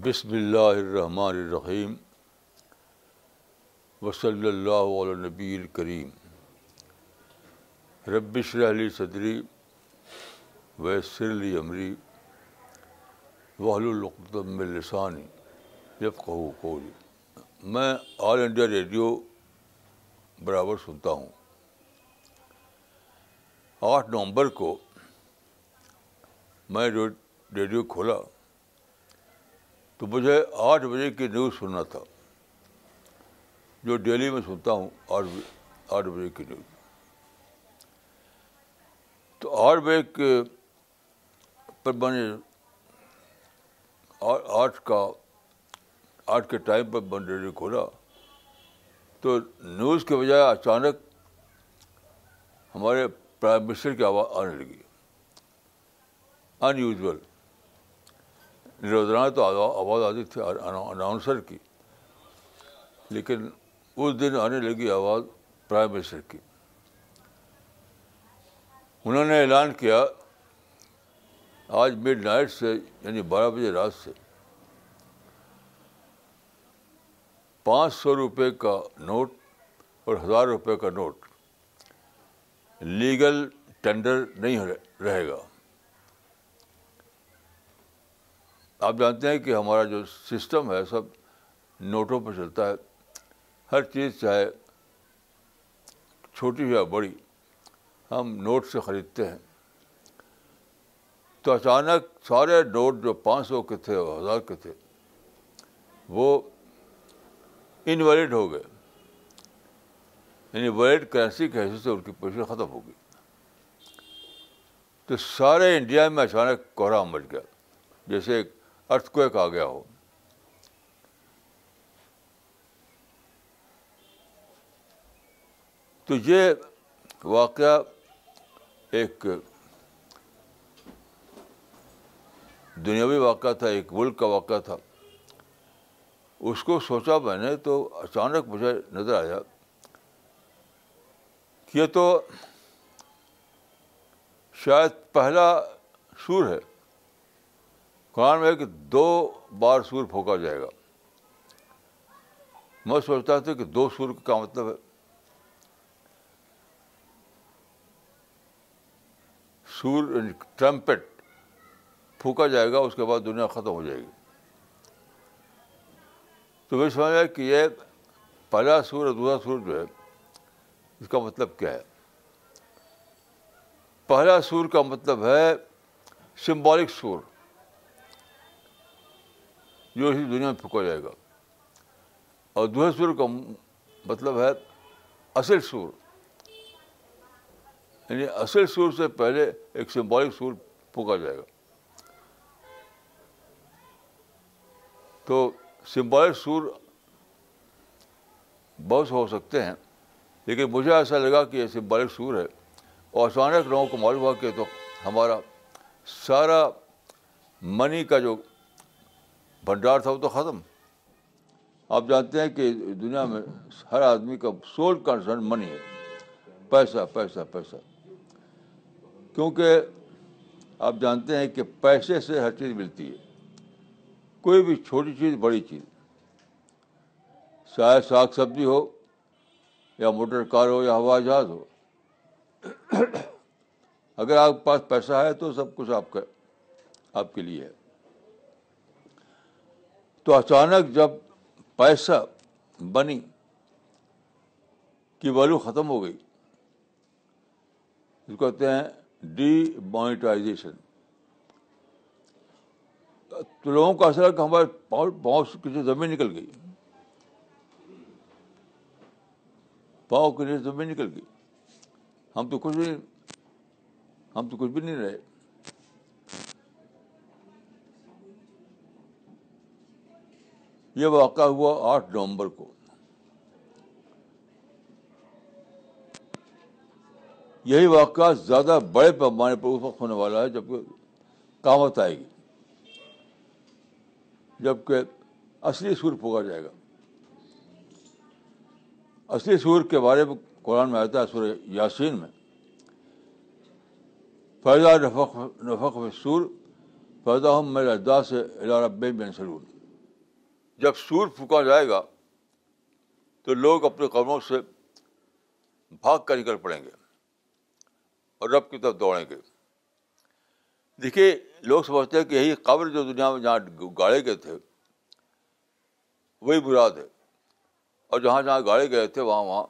بسم اللہ الرحمن الرحیم وصلی اللہ علیہ نبی الکریم ربش رحلی صدری ویسر علی عمری وحل القدم لسانی جب قہو کو میں آل انڈیا ریڈیو برابر سنتا ہوں آٹھ نومبر کو میں ریڈیو کھولا تو مجھے آٹھ بجے کی نیوز سننا تھا جو ڈیلی میں سنتا ہوں آٹھ بجے آٹھ بجے کی نیوز تو آٹھ بجے کے پر میں نے آٹھ کا آٹھ کے ٹائم پر میں ریڈیو کھولا تو نیوز کے بجائے اچانک ہمارے پرائم منسٹر کی آواز آنے لگی ان یوزول نروزرانہ تو آواز آتی تھی اناؤنسر کی لیکن اس دن آنے لگی آواز پرائم منسٹر کی انہوں نے اعلان کیا آج مڈ نائٹ سے یعنی بارہ بجے رات سے پانچ سو روپے کا نوٹ اور ہزار روپے کا نوٹ لیگل ٹینڈر نہیں رہے گا آپ جانتے ہیں کہ ہمارا جو سسٹم ہے سب نوٹوں پہ چلتا ہے ہر چیز چاہے چھوٹی ہو یا بڑی ہم نوٹ سے خریدتے ہیں تو اچانک سارے نوٹ جو پانچ سو کے تھے اور ہزار کے تھے وہ انویلڈ ہو گئے یعنی ویلڈ کرنسی کے حیثیت سے ان کی پوزیشن ختم ہو گئی تو سارے انڈیا میں اچانک کوہرا مچ گیا جیسے ایک ارتھ کویک آ گیا ہو تو یہ واقعہ ایک دنیاوی واقعہ تھا ایک ملک کا واقعہ تھا اس کو سوچا میں نے تو اچانک مجھے نظر آیا کہ یہ تو شاید پہلا سور ہے قرآن میں کہ دو بار سور پھونکا جائے گا میں سوچتا تھا کہ دو سور کیا مطلب ہے سور یعنی ٹرمپٹ پھونکا جائے گا اس کے بعد دنیا ختم ہو جائے گی تو میں سمجھا کہ یہ پہلا سور اور دوسرا سور جو ہے اس کا مطلب کیا ہے پہلا سور کا مطلب ہے سمبولک سور جو اسی دنیا میں پھکا جائے گا اور دوسرے سور کا مطلب ہے اصل سور یعنی اصل سور سے پہلے ایک سمبولک سور پھونکا جائے گا تو سمبولک سور بہت سے ہو سکتے ہیں لیکن مجھے ایسا لگا کہ یہ سمبولک سور ہے اور اچانک لوگوں کو معلوم ہوا کہ تو ہمارا سارا منی کا جو بھنڈار تھا وہ تو ختم آپ جانتے ہیں کہ دنیا میں ہر آدمی کا سول کنسرن منی ہے پیسہ پیسہ پیسہ کیونکہ آپ جانتے ہیں کہ پیسے سے ہر چیز ملتی ہے کوئی بھی چھوٹی چیز بڑی چیز چاہے ساگ سبزی ہو یا موٹر کار ہو یا ہوا جہاز ہو اگر آپ کے پاس پیسہ ہے تو سب کچھ آپ کا آپ کے لیے ہے تو اچانک جب پیسہ بنی کی ویلو ختم ہو گئی اس کو کہتے ہیں ڈی مانیٹائزیشن تو لوگوں کا کہ ہمارے پاؤں پاؤں کسی زمین نکل گئی پاؤں کے زمین نکل گئی ہم تو کچھ بھی ہم تو کچھ بھی نہیں رہے یہ واقعہ ہوا آٹھ نومبر کو یہی واقعہ زیادہ بڑے پیمانے پر اس وقت ہونے والا ہے جبکہ کامت آئے گی جب کہ اصلی سور پھونکا جائے گا اصلی سور کے بارے میں قرآن میں آتا ہے سور یاسین میں فیضا نفق نفق و سور ہم میرے ادا سے بین سرور جب سور پھونکا جائے گا تو لوگ اپنے قبروں سے بھاگ کر نکل پڑیں گے اور رب کی طرف دوڑیں گے دیکھیے لوگ سمجھتے ہیں کہ یہی قبر جو دنیا میں جہاں گاڑے گئے تھے وہی برا ہے اور جہاں جہاں گاڑے گئے تھے وہاں وہاں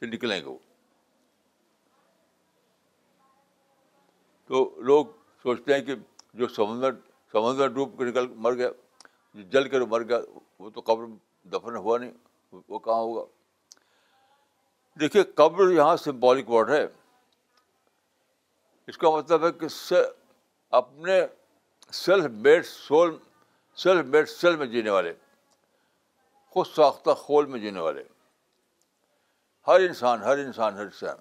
سے نکلیں گے وہ تو لوگ سوچتے ہیں کہ جو سمندر سمندر ڈوب کے نکل مر گیا جو جل کر مر گیا وہ تو قبر دفن ہوا نہیں وہ کہاں ہوگا دیکھیے قبر یہاں سمبولک ورڈ ہے اس کا مطلب ہے کہ اپنے self made soul self made cell میں جینے والے خود ساختہ خول میں جینے والے ہر انسان ہر انسان ہر انسان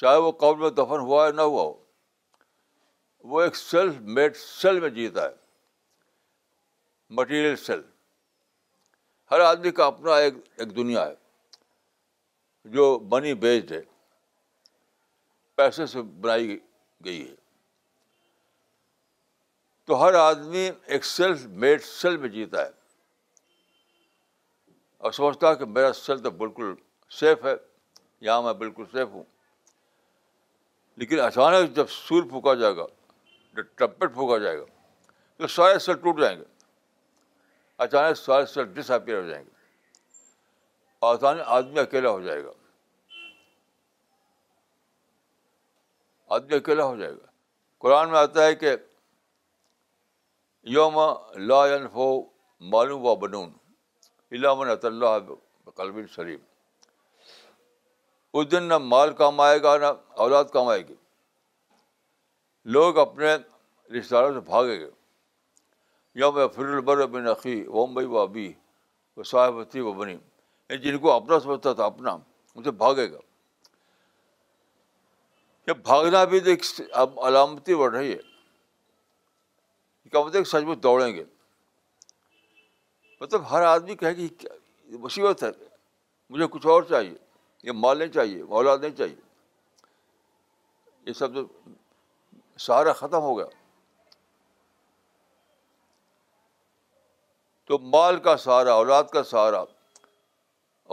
چاہے وہ قبل دفن ہوا ہے نہ ہوا ہو وہ ایک سیلف میڈ سیل میں جیتا ہے مٹیریل سیل ہر آدمی کا اپنا ایک ایک دنیا ہے جو منی بیسڈ ہے پیسے سے بنائی گئی ہے تو ہر آدمی ایک سیلف میڈ سیل میں جیتا ہے اور سوچتا کہ میرا سیل تو بالکل سیف ہے یہاں میں بالکل سیف ہوں لیکن اچانک جب سور پھونکا جائے گا جب ٹمپٹ پھونکا جائے گا تو سارے سیل ٹوٹ جائیں گے اچانک سارے سیل ڈس اپیئر ہو جائیں گے اچانک آدمی اکیلا ہو جائے گا آدمی اکیلا ہو جائے گا قرآن میں آتا ہے کہ یوم لا اینڈ فو و بنون علام اللہ قلب سلیم اس دن نہ مال کام آئے گا نہ اولاد کام آئے گی لوگ اپنے رشتہ داروں سے بھاگے گے یوم فر البر بن عقی اوم بھائی و ابی و صاحب و بنی یعنی جن کو اپنا سمجھتا تھا اپنا ان سے بھاگے گا یہ بھاگنا بھی تو ایک علامتی بڑھ رہی ہے کیا مطلب سچ میں دوڑیں گے مطلب ہر آدمی کہے کہ مصیبت ہے مجھے کچھ اور چاہیے یہ مال نہیں چاہیے اولاد نہیں چاہیے یہ سب جو سہارا ختم ہو گیا تو مال کا سہارا اولاد کا سہارا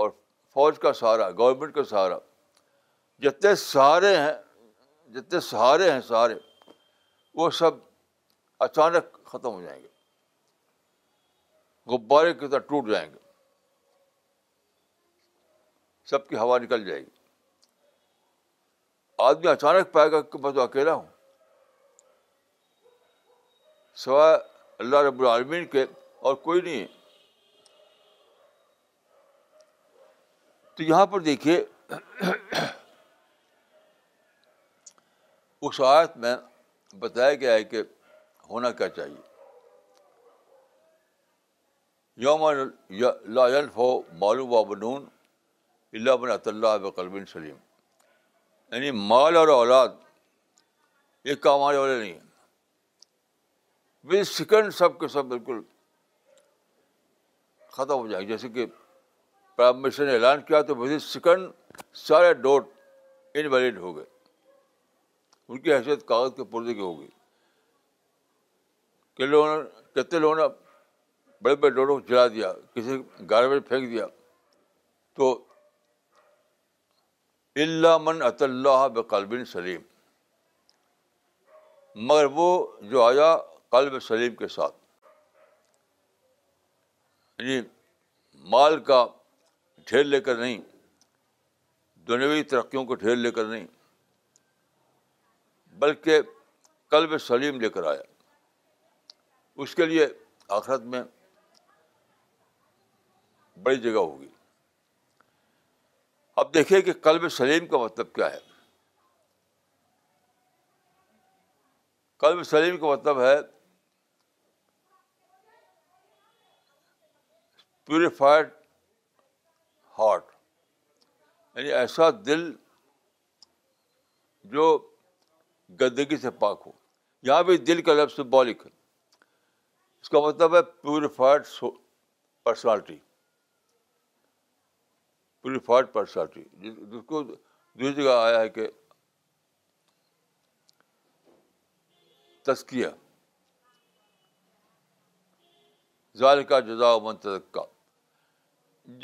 اور فوج کا سہارا گورنمنٹ کا سہارا جتنے سہارے ہیں جتنے سہارے ہیں سہارے وہ سب اچانک ختم ہو جائیں گے غبارے کی طرح ٹوٹ جائیں گے سب کی ہوا نکل جائے گی آدمی اچانک پائے گا کہ میں تو اکیلا ہوں سوائے اللہ رب العالمین کے اور کوئی نہیں ہے تو یہاں پر دیکھیے اس آیت میں بتایا گیا ہے کہ ہونا کیا چاہیے یوم ہو معلوم بنون اللہ اللہ بقلب سلیم یعنی مال اور اولاد ایک کام آنے والے نہیں ہے سیکنڈ سب کے سب بالکل ختم ہو جائے جیسے کہ پرائم منسٹر نے اعلان کیا تو بھجی سیکنڈ سارے ڈوٹ انویلڈ ہو گئے ان کی حیثیت کاغذ کے پردے کی ہو گئی لوگوں نے کتنے لوگوں نے بڑے بڑے ڈوڑوں کو جلا دیا کسی گاربیج میں پھینک دیا تو اللہ من اللہ بقلب سلیم مگر وہ جو آیا قلب سلیم کے ساتھ یعنی مال کا ڈھیر لے کر نہیں دنیوی ترقیوں کو ڈھیر لے کر نہیں بلکہ قلب سلیم لے کر آیا اس کے لیے آخرت میں بڑی جگہ ہوگی اب دیکھیں کہ قلب سلیم کا مطلب کیا ہے قلب سلیم کا مطلب ہے پیوریفائڈ ہارٹ یعنی ایسا دل جو گندگی سے پاک ہو یہاں بھی دل کا لفظ سمبولک ہے اس کا مطلب ہے پیوریفائڈ پرسنالٹی پیوریفائڈ پرسنالٹی جس کو دوسری جگہ آیا ہے کہ تسکیہ ظاہر کا جدا منتقہ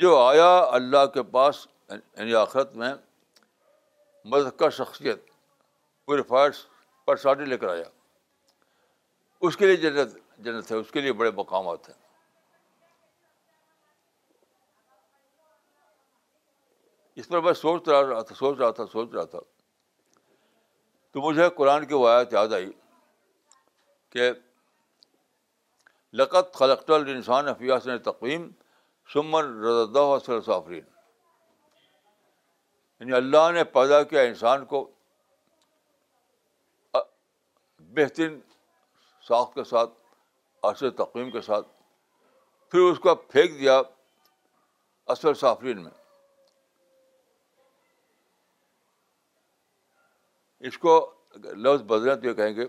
جو آیا اللہ کے پاس یعنی آخرت میں کا شخصیت پوری پرسنالٹی لے کر آیا اس کے لیے جنت جنت ہے اس کے لیے بڑے مقامات ہیں اس پر میں سوچ رہا تھا سوچ رہا تھا سوچ رہا تھا تو مجھے قرآن کی وایات یاد آئی کہ لقت خلقت الانسان انسان فیا تقویم سمن صافرین یعنی اللہ نے پیدا کیا انسان کو بہترین ساخت کے ساتھ اصل تقویم کے ساتھ پھر اس کو پھینک دیا اصل صافرین میں اس کو لفظ تو یہ کہیں گے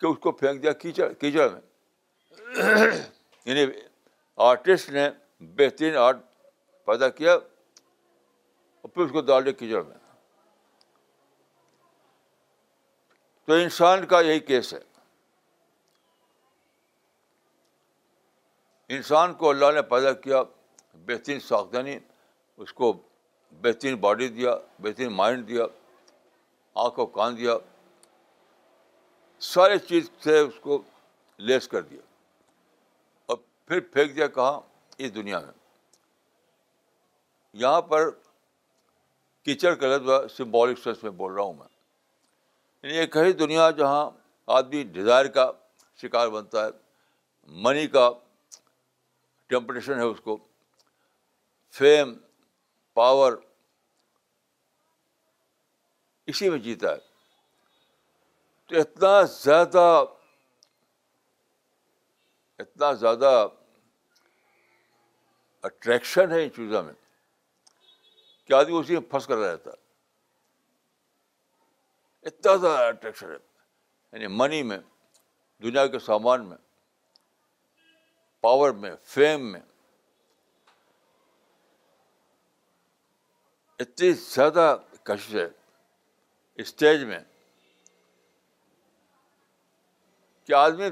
کہ اس کو پھینک دیا کیچڑ کیچڑ میں یعنی آرٹسٹ نے بہترین آرٹ پیدا کیا اور پھر اس کو ڈال دیا کیچڑ میں تو انسان کا یہی کیس ہے انسان کو اللہ نے پیدا کیا بہترین ساختانی اس کو بہترین باڈی دیا بہترین مائنڈ دیا آنکھ و کان دیا سارے چیز سے اس کو لیس کر دیا اور پھر پھینک دیا کہاں اس دنیا میں یہاں پر کیچڑ کا لفظ سمبولک سینس میں بول رہا ہوں میں یعنی ایک ایسی دنیا جہاں آدمی ڈیزائر کا شکار بنتا ہے منی کا ٹیمپریشن ہے اس کو فیم پاور اسی میں جیتا ہے تو اتنا زیادہ اتنا زیادہ اٹریکشن ہے ان چیزوں میں کہ آدمی اسی میں پھنس کر رہتا اتنا زیادہ اٹریکشن ہے یعنی منی میں دنیا کے سامان میں پاور میں فیم میں اتنی زیادہ کشش ہے اسٹیج میں کہ آدمی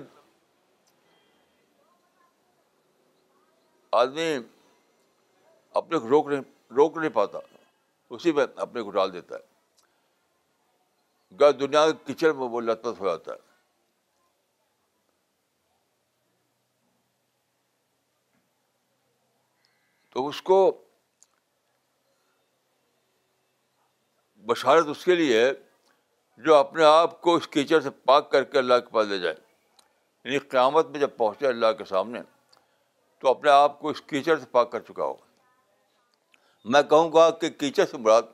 آدمی اپنے کو روک نہیں روک نہیں پاتا اسی میں اپنے کو ڈال دیتا ہے گھر دنیا کے کچن میں وہ لت ہو جاتا ہے تو اس کو بشارت اس کے لیے ہے جو اپنے آپ کو اس کیچڑ سے پاک کر کے اللہ کے پاس لے جائے یعنی قیامت میں جب پہنچے اللہ کے سامنے تو اپنے آپ کو اس کیچڑ سے پاک کر چکا ہو میں کہوں گا کہ کیچڑ سے مراد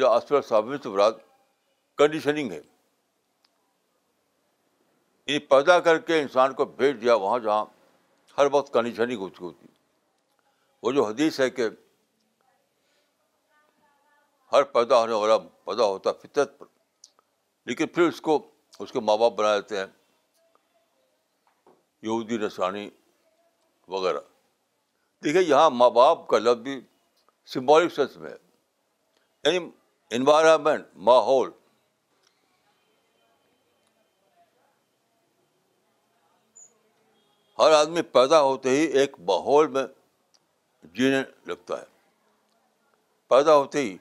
جو اصل صابن سے مراد کنڈیشننگ ہے یعنی پیدا کر کے انسان کو بھیج دیا وہاں جہاں ہر وقت کنڈیشننگ ہو چکی ہوتی وہ جو حدیث ہے کہ ہر پیدا ہونے والا پیدا ہوتا ہے فطرت پر لیکن پھر اس کو اس کے ماں باپ بنا لیتے ہیں یہودی نسانی وغیرہ دیکھیے یہاں ماں باپ کا لفظ بھی سمبولک سینس میں ہے انوائرمنٹ یعنی ماحول ہر آدمی پیدا ہوتے ہی ایک ماحول میں جینے لگتا ہے پیدا ہوتے ہی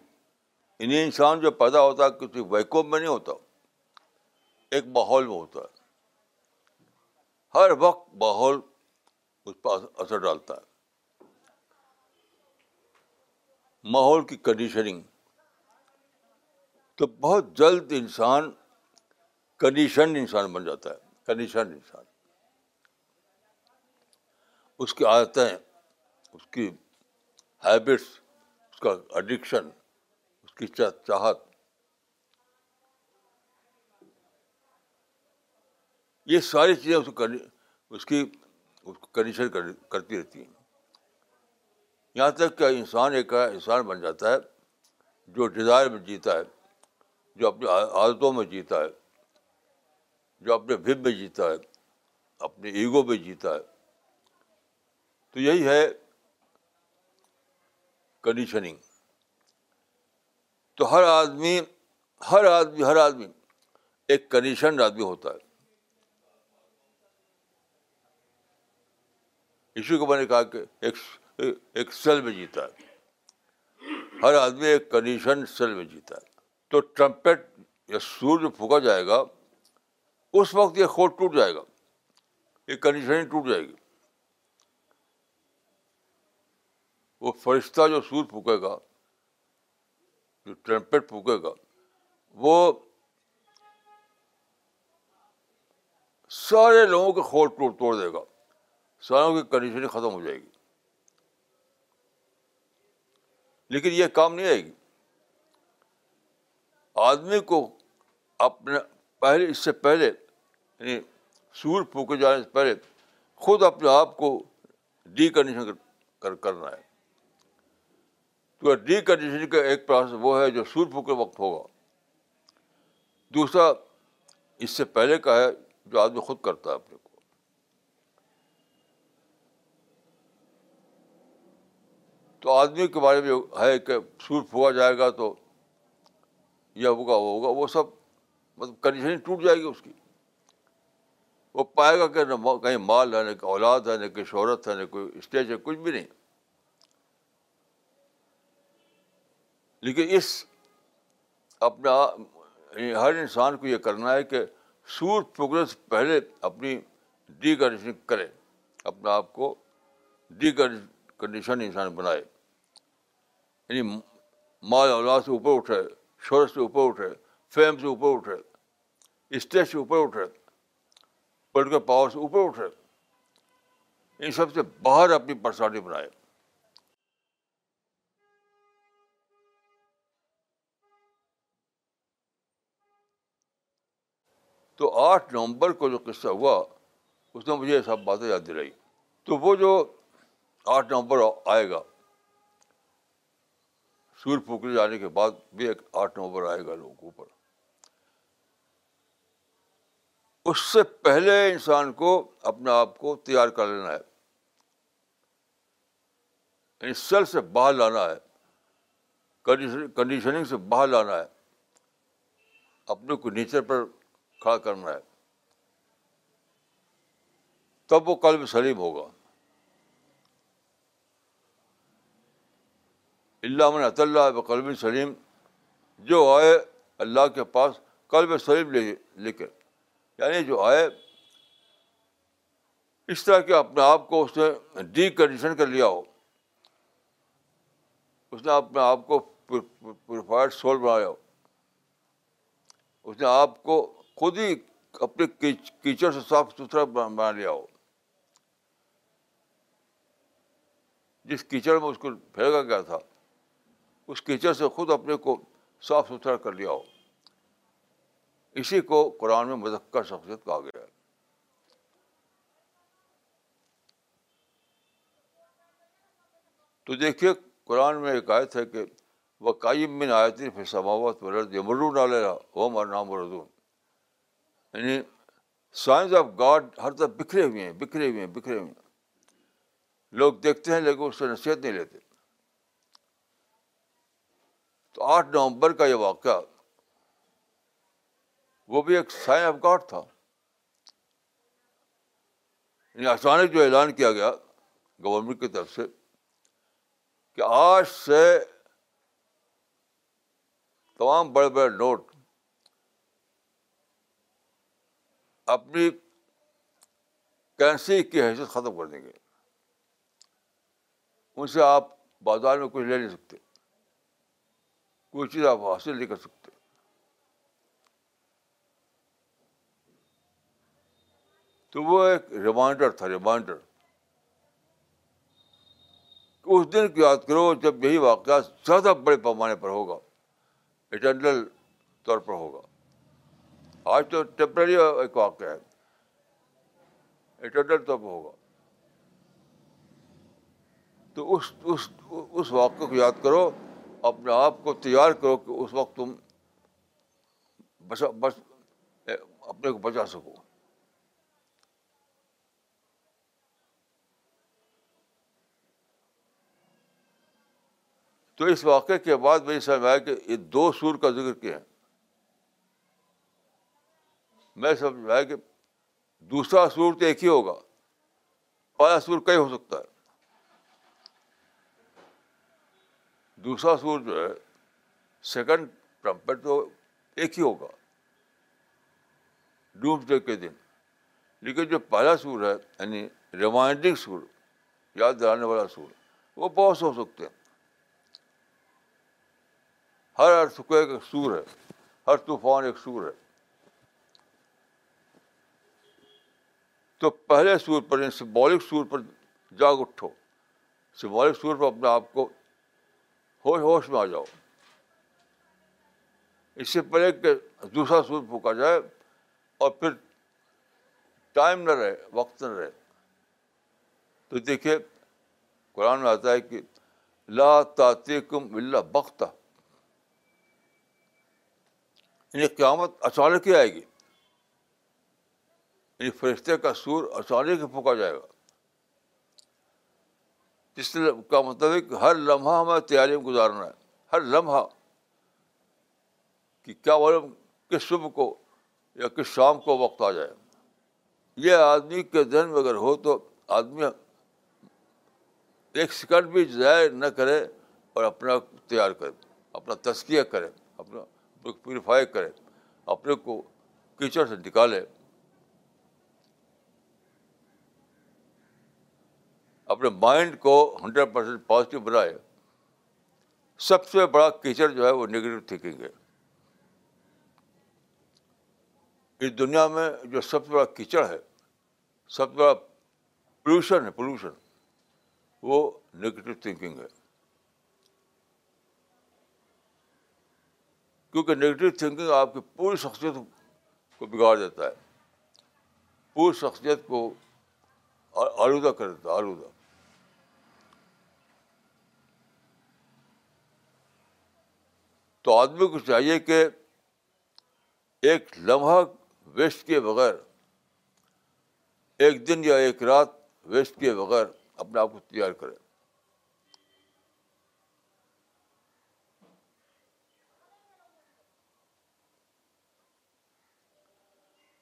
انہیں انسان جو پیدا ہوتا ہے کسی ویکوم میں نہیں ہوتا ایک ماحول میں ہوتا ہے ہر وقت ماحول اس پہ اثر ڈالتا ہے ماحول کی کنڈیشننگ تو بہت جلد انسان کنڈیشنڈ انسان بن جاتا ہے کنڈیشنڈ انسان اس کی عادتیں اس کی ہیبٹس اس کا اڈکشن اس کی چاہت یہ ساری چیزیں اس کو اس کی کنڈیشن کرتی رہتی ہیں یہاں تک کہ انسان ایک انسان بن جاتا ہے جو ڈیزائر میں جیتا ہے جو اپنی عادتوں میں جیتا ہے جو اپنے بھب میں جیتا ہے اپنے ایگو میں جیتا ہے تو یہی ہے کنڈیشننگ تو ہر آدمی ہر آدمی ہر آدمی ایک کنڈیشن آدمی ہوتا ہے اسی کو میں نے کہا کہ ایک سیل میں جیتا ہے ہر آدمی ایک کنڈیشن سیل میں جیتا ہے تو ٹرمپیٹ یا سور جو پھونکا جائے گا اس وقت یہ کھوٹ ٹوٹ جائے گا یہ کنڈیشن ٹوٹ جائے گی وہ فرشتہ جو سور پھونکے گا جو ٹرمپٹ پھونکے گا وہ سارے لوگوں کے خور توڑ دے گا سارے کنڈیشن ختم ہو جائے گی لیکن یہ کام نہیں آئے گی آدمی کو اپنے پہلے اس سے پہلے یعنی سور پھونکے جانے سے پہلے خود اپنے آپ کو ڈیکنڈیشن کرنا ہے تو یہ کا ایک پروسیس وہ ہے جو سور پھوک وقت ہوگا دوسرا اس سے پہلے کا ہے جو آدمی خود کرتا ہے اپنے کو تو آدمی کے بارے میں ہے کہ سور پھوا جائے گا تو یہ ہوگا وہ ہوگا وہ سب مطلب کنڈیشن ٹوٹ جائے گی اس کی وہ پائے گا کہ نہ کہیں مال ہے نہ کہ اولاد ہے نہ کہیں شہرت ہے نہ کوئی اسٹیج ہے کچھ بھی نہیں لیکن اس اپنا یعنی ہر انسان کو یہ کرنا ہے کہ سور پروگرس پہلے اپنی ڈی کنڈیشن کرے اپنے آپ کو ڈی کنڈیشن انسان بنائے یعنی مال اولاد سے اوپر اٹھے شہرت سے اوپر اٹھے فیم سے اوپر اٹھے اسٹیج سے اوپر اٹھے پولیٹیکل پاور سے اوپر اٹھے ان سب سے باہر اپنی پرسنالٹی بنائے تو آٹھ نومبر کو جو قصہ ہوا اس نے مجھے یہ سب باتیں یاد دلائی تو وہ جو آٹھ نومبر آئے گا سور پھوکر جانے کے بعد بھی ایک آٹھ نومبر آئے گا لوگوں کے اوپر اس سے پہلے انسان کو اپنے آپ کو تیار کر لینا ہے یعنی سیل سے باہر لانا ہے کنڈیشننگ سے باہر لانا ہے اپنے کو نیچر پر کھڑا کرنا ہے تب وہ قلب سلیم ہوگا اللہ من عط اللہ قلب سلیم جو آئے اللہ کے پاس قلب سلیم لے لے کے یعنی جو آئے اس طرح کہ اپنے آپ کو اس نے ڈی کنڈیشن کر لیا ہو اس نے اپنے آپ کو پیوریفائڈ سول بنایا ہو اس نے آپ کو خود ہی اپنے کیچڑ سے صاف ستھرا بنا لیا ہو جس کیچڑ میں اس کو پھینکا گیا تھا اس کیچڑ سے خود اپنے کو صاف ستھرا کر لیا ہو اسی کو قرآن میں مذکر شخصیت کہا گیا ہے تو دیکھیے قرآن میں ایک آیت ہے کہ وہ قائم میں آیت فی پھر سماوت مرون نہ لے رہا ہوم ار نام مردون یعنی سائنس آف گاڈ ہر طرف بکھرے ہوئے ہیں بکھرے ہوئے ہیں بکھرے ہوئے ہیں لوگ دیکھتے ہیں لیکن اس سے نصیحت نہیں لیتے تو آٹھ نومبر کا یہ واقعہ وہ بھی ایک سائن آف گاڈ تھا یعنی اچانک جو اعلان کیا گیا گورنمنٹ کی طرف سے کہ آج سے تمام بڑے بڑے نوٹ اپنی کرنسی کی حیثیت ختم کر دیں گے ان سے آپ بازار میں کچھ لے نہیں سکتے کوئی چیز آپ حاصل نہیں کر سکتے تو وہ ایک ریمائنڈر تھا ریمائنڈر اس دن کو یاد کرو جب یہی واقعہ زیادہ بڑے پیمانے پر ہوگا اٹرنل طور پر ہوگا آج تو ٹیمپرری ایک واقعہ ہے انٹرنیٹ تو ہوگا تو اس اس اس واقعے کو یاد کرو اپنے آپ کو تیار کرو کہ اس وقت تم بچا اپنے کو بچا سکو تو اس واقعے کے بعد میری سمجھ آیا کہ یہ دو سور کا ذکر کیا ہے میں سمجھا کہ دوسرا سور تو ایک ہی ہوگا پہلا سور کئی ہو سکتا ہے دوسرا سور جو ہے سیکنڈ ٹرمپٹ تو ایک ہی ہوگا ڈوب ڈے کے دن لیکن جو پہلا سور ہے یعنی ریمائنڈنگ سور یاد دلانے والا سور وہ بہت ہو سکتے ہیں ہر ارتھ کو ایک سور ہے ہر طوفان ایک سور ہے تو پہلے سور پر سمبولک یعنی سور پر جاگ اٹھو سمبولک سور پر اپنے آپ کو ہوش ہوش میں آ جاؤ اس سے پہلے کہ دوسرا سور پھونکا جائے اور پھر ٹائم نہ رہے وقت نہ رہے تو دیکھیے قرآن میں آتا ہے کہ لاط کم اللہ بخت یعنی قیامت اچانک ہی آئے گی یعنی فرشتے کا سور آسانی کے پھونکا جائے گا اس کا مطلب ہے کہ ہر لمحہ ہمیں تیاری میں گزارنا ہے ہر لمحہ کہ کیا معلوم کس صبح کو یا کس شام کو وقت آ جائے یہ آدمی کے ذہن میں اگر ہو تو آدمی ایک سیکنڈ بھی ضائع نہ کرے اور اپنا تیار کرے اپنا تذکیہ کرے اپنا پیوریفائی کرے اپنے کو کیچڑ سے نکالے اپنے مائنڈ کو ہنڈریڈ پرسینٹ پازیٹیو بنائے سب سے بڑا کیچر جو ہے وہ نگیٹو تھینکنگ ہے اس دنیا میں جو سب سے بڑا کیچڑ ہے سب سے بڑا پولوشن ہے پولوشن وہ نگیٹو تھینکنگ ہے کیونکہ نگیٹو تھینکنگ آپ کی پوری شخصیت کو بگاڑ دیتا ہے پوری شخصیت کو آلودہ کر دیتا ہے آلودہ تو آدمی کو چاہیے کہ ایک لمحہ ویسٹ کے بغیر ایک دن یا ایک رات ویسٹ کے بغیر اپنے آپ کو تیار کرے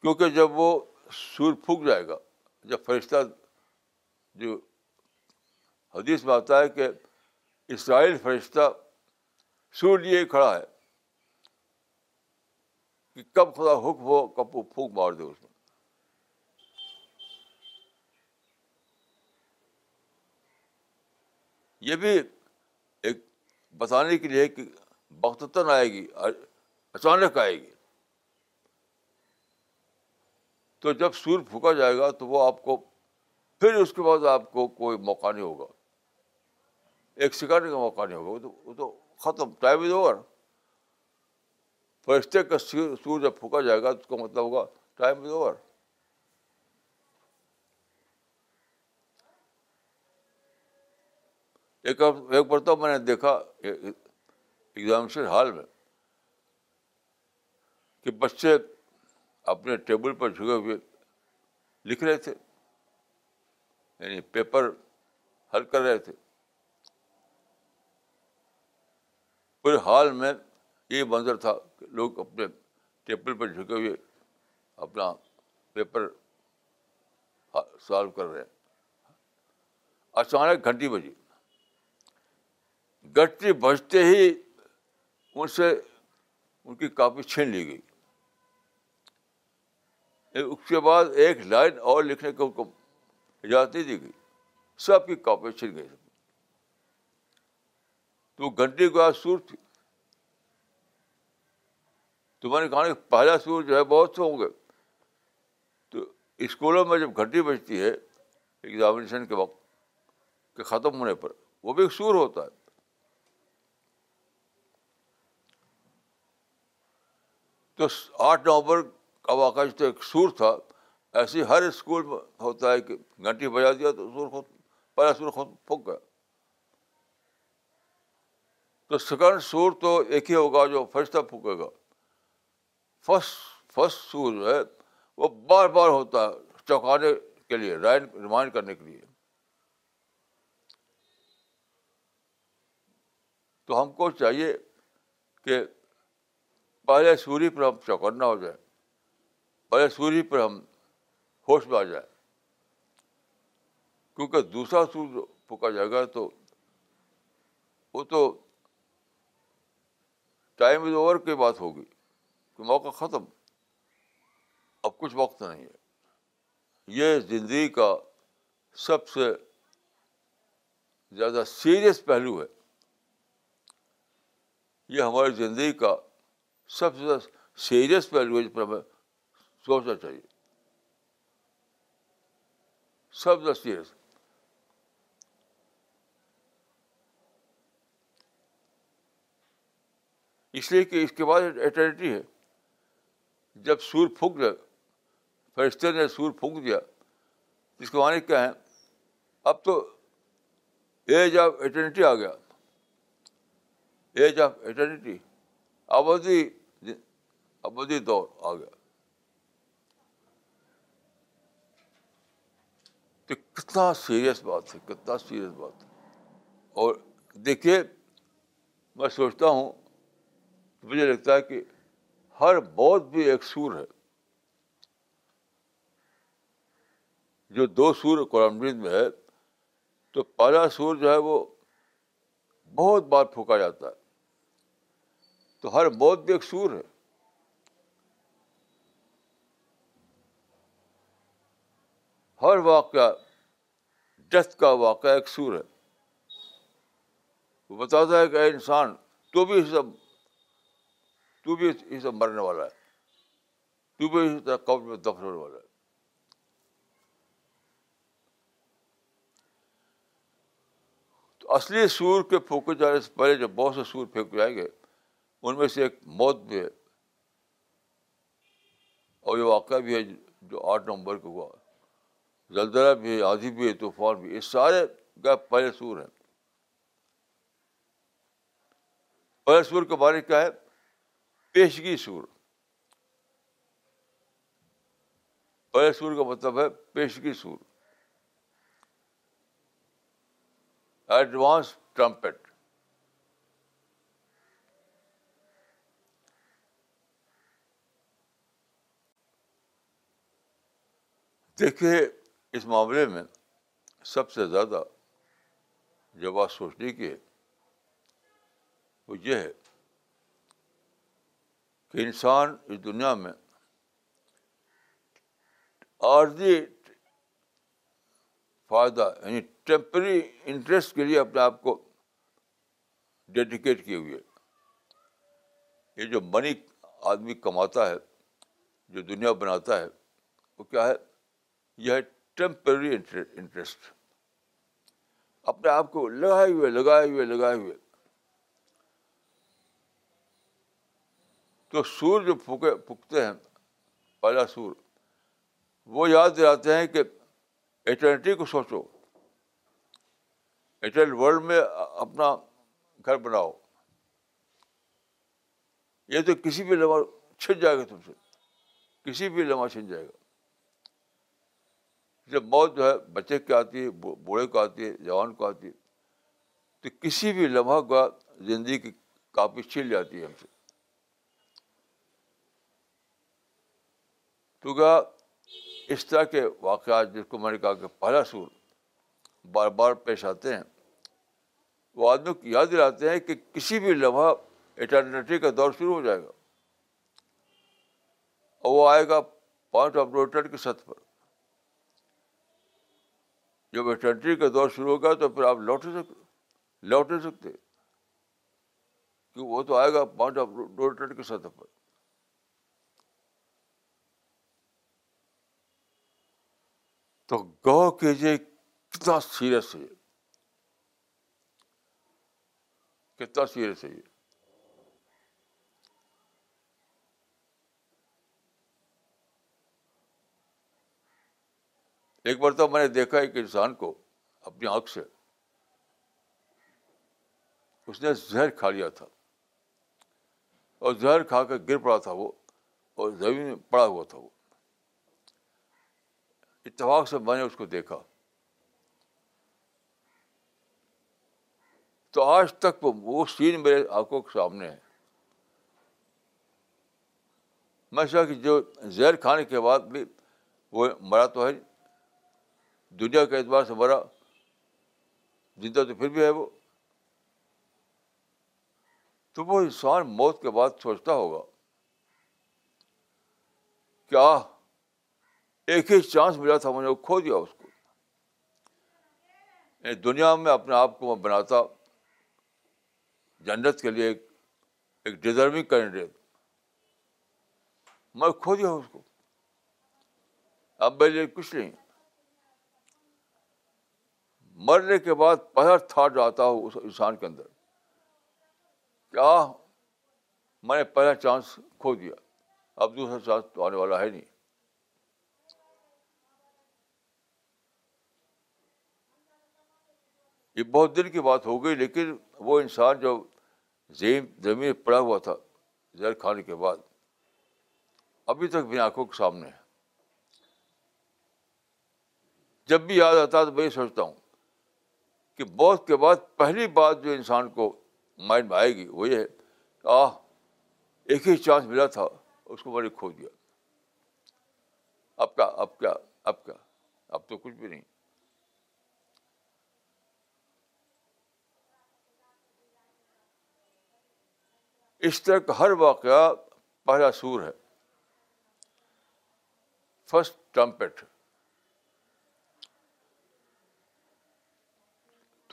کیونکہ جب وہ سور پھک جائے گا جب فرشتہ جو حدیث میں آتا ہے کہ اسرائیل فرشتہ سور یہ کھڑا ہے کہ کب خدا حکم ہو کب وہ پھونک مار دے اس میں یہ بھی ایک بتانے کے لیے کہ بختتن آئے گی اچانک آئے گی تو جب سور پھونکا جائے گا تو وہ آپ کو پھر اس کے بعد آپ کو کوئی موقع نہیں ہوگا ایک سکھانے کا موقع نہیں ہوگا تو وہ تو ختم ٹائم از اوور فرشتے کا سور جب پھونکا جائے گا اس کا مطلب ہوگا ٹائم از اوور ایک ایک مرتبہ میں نے دیکھا ہال میں کہ بچے اپنے ٹیبل پر جھکے ہوئے لکھ رہے تھے یعنی پیپر حل کر رہے تھے پورے حال میں یہ منظر تھا کہ لوگ اپنے ٹیبل پر جھکے ہوئے اپنا پیپر سالو کر رہے ہیں اچانک گھنٹی بجی گھنٹی بجتے ہی ان سے ان کی کاپی چھین لی گئی اس کے بعد ایک لائن اور لکھنے کو اجازت نہیں دی گئی سب کی کاپی چھن گئی تو وہ گھنٹی گویا سور تھی تمہاری کہانی پہلا سور جو ہے بہت سے ہوں گے تو اسکولوں میں جب گھنٹی بجتی ہے ایگزامینیشن کے وقت کے ختم ہونے پر وہ بھی ایک سور ہوتا ہے تو آٹھ نومبر کا واقعہ تو ایک سور تھا ایسے ہر اسکول میں ہوتا ہے کہ گھنٹی بجا دیا تو سور خود پہلا سور خود پھک گیا تو سیکنڈ سور تو ایک ہی ہوگا جو فرسٹ پھونکے گا فسٹ فسٹ سور جو ہے وہ بار بار ہوتا ہے چوکانے کے لیے رائن ریمائنڈ کرنے کے لیے تو ہم کو چاہیے کہ پہلے سوری پر ہم چوکنا ہو جائے پہلے سوری پر ہم ہوش میں آ جائے کیونکہ دوسرا سور پھونکا جائے گا تو وہ تو ٹائم از اوور کی بات ہوگی کہ موقع ختم اب کچھ وقت نہیں ہے یہ زندگی کا سب سے زیادہ سیریس پہلو ہے یہ ہماری زندگی کا سب سے زیادہ سیریس پہلو ہے جس پر ہمیں سوچنا چاہیے سب زیادہ سیریس اس لیے کہ اس کے بعد ایٹرنیٹی ہے جب سور پھونک گیا فرشتے نے سور پھونک دیا اس کے معنی کیا ہے اب تو ایج آف ایٹرنیٹی آ گیا ایج آف ایٹرنیٹی آبادی آبادی دور آ گیا تو کتنا سیریس بات ہے کتنا سیریس بات ہے اور دیکھیے میں سوچتا ہوں مجھے لگتا ہے کہ ہر بہت بھی ایک سور ہے جو دو سور قرآن مجید میں ہے تو پہلا سور جو ہے وہ بہت بار پھونکا جاتا ہے تو ہر بہت بھی ایک سور ہے ہر واقعہ ڈیتھ کا واقعہ ایک سور ہے وہ بتاتا ہے کہ اے انسان تو بھی سب تو بھی یہ سب مرنے والا ہے تو بھی اس طرح میں دفن ہونے والا ہے تو اصلی سور کے پھونکے جانے سے پہلے جب بہت سے سور پھینک جائیں گے ان میں سے ایک موت بھی ہے اور یہ واقعہ بھی ہے جو آٹھ نومبر کو ہوا زلزلہ بھی ہے آدھی بھی ہے طوفان بھی یہ سارے گئے پہلے سور ہیں پہلے سور کے بارے میں کیا ہے پیشگی سور پہلے سور کا مطلب ہے پیشگی سور ایڈوانس ٹرمپٹ دیکھیے اس معاملے میں سب سے زیادہ جو بات سوچنے کی ہے وہ یہ ہے انسان اس دنیا میں عارضی فائدہ یعنی ٹیمپری انٹرسٹ کے لیے اپنے آپ کو ڈیڈیکیٹ کیے ہوئے یہ جو منی آدمی کماتا ہے جو دنیا بناتا ہے وہ کیا ہے یہ ہے ٹیمپری انٹرسٹ اپنے آپ کو لگائے ہوئے لگائے ہوئے لگائے ہوئے تو سور جو پھوکے پھکتے ہیں پہلا سور وہ یاد دلاتے ہیں کہ ایٹرنٹی کو سوچو ایٹرن ورلڈ میں اپنا گھر بناؤ یہ تو کسی بھی لمحہ چھن جائے گا تم سے کسی بھی لمحہ چھن جائے گا جب موت جو ہے بچے کی آتی ہے بوڑھے کو آتی ہے جوان کو آتی ہے تو کسی بھی لمحہ کا زندگی کی کاپی چھل جاتی ہے ہم سے اس طرح کے واقعات جس کو میں نے کہا کہ پہلا سور بار بار پیش آتے ہیں وہ آدمی کو یاد دلاتے ہیں کہ کسی بھی لمحہ اٹرنیٹی کا دور شروع ہو جائے گا اور وہ آئے گا پوائنٹ آف روٹر کی سطح پر جب اٹرنیٹی کا دور شروع ہوگا تو پھر آپ لوٹ لوٹ نہیں سکتے کیوں وہ تو آئے گا پوائنٹ آف روٹر کی سطح پر تو گو کے کتنا سیریس ہے کتنا سیریس ہے یہ ایک بار تو میں نے دیکھا ایک انسان کو اپنی آنکھ سے اس نے زہر کھا لیا تھا اور زہر کھا کر گر پڑا تھا وہ اور زمین میں پڑا ہوا تھا وہ اتفاق سے میں نے اس کو دیکھا تو آج تک وہ سین میرے آنکھوں کے سامنے ہے میں کہ جو زہر کھانے کے بعد بھی وہ مرا تو ہے دنیا کے اعتبار سے مرا زندہ تو پھر بھی ہے وہ تو وہ انسان موت کے بعد سوچتا ہوگا کیا ایک ہی چانس ملا تھا میں نے کھو دیا اس کو یعنی دنیا میں اپنے آپ کو میں بناتا جنت کے لیے ایک ایک ڈیزرونگ کینڈیڈیٹ میں کھو دیا اس کو اب میرے لیے کچھ نہیں مرنے کے بعد پہلا تھاٹ آتا ہو اس انسان کے اندر کیا میں نے پہلا چانس کھو دیا اب دوسرا چانس تو آنے والا ہے نہیں یہ بہت دن کی بات ہو گئی لیکن وہ انسان جو زمین پڑا ہوا تھا زہر کھانے کے بعد ابھی تک بھی آنکھوں کے سامنے ہے جب بھی یاد آتا تو میں یہ سوچتا ہوں کہ بہت کے بعد پہلی بات جو انسان کو مائنڈ میں آئے گی وہ یہ ہے آہ ایک ہی چانس ملا تھا اس کو میں نے کھو دیا اب کیا اب کیا اب کیا اب تو کچھ بھی نہیں اس طرح کا ہر واقعہ پہلا سور ہے فسٹ ٹمپٹ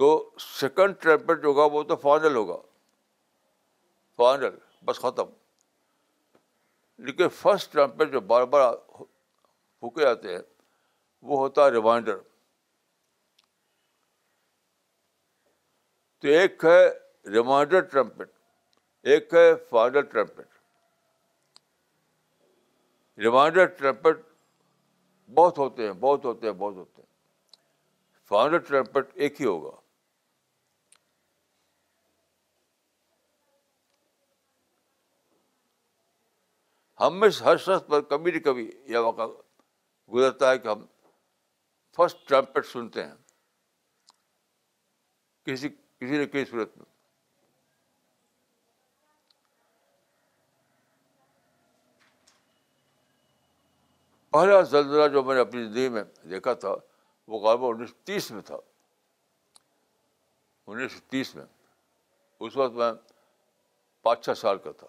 تو سیکنڈ ٹرمپٹ جو ہوگا وہ تو فائنل ہوگا فائنل بس ختم لیکن فرسٹ ٹرمپٹ جو بار بار پھوکے آتے ہیں وہ ہوتا ہے ریمائنڈر تو ایک ہے ریمائنڈر ٹرمپٹ ایک ہے فادر ٹرمپٹ ریمائنڈر ٹرمپٹ بہت ہوتے ہیں بہت ہوتے ہیں بہت ہوتے ہیں فائنل ٹرمپٹ ایک ہی ہوگا ہم میں ہر شخص پر کبھی نہ کبھی یہ وقت گزرتا ہے کہ ہم فسٹ ٹرمپٹ سنتے ہیں کسی کسی نہ کسی صورت میں پہلا زلزلہ جو میں نے اپنی زندگی میں دیکھا تھا وہ غالبہ انیس سو تیس میں تھا انیس سو تیس میں اس وقت میں پانچ چھ سال کا تھا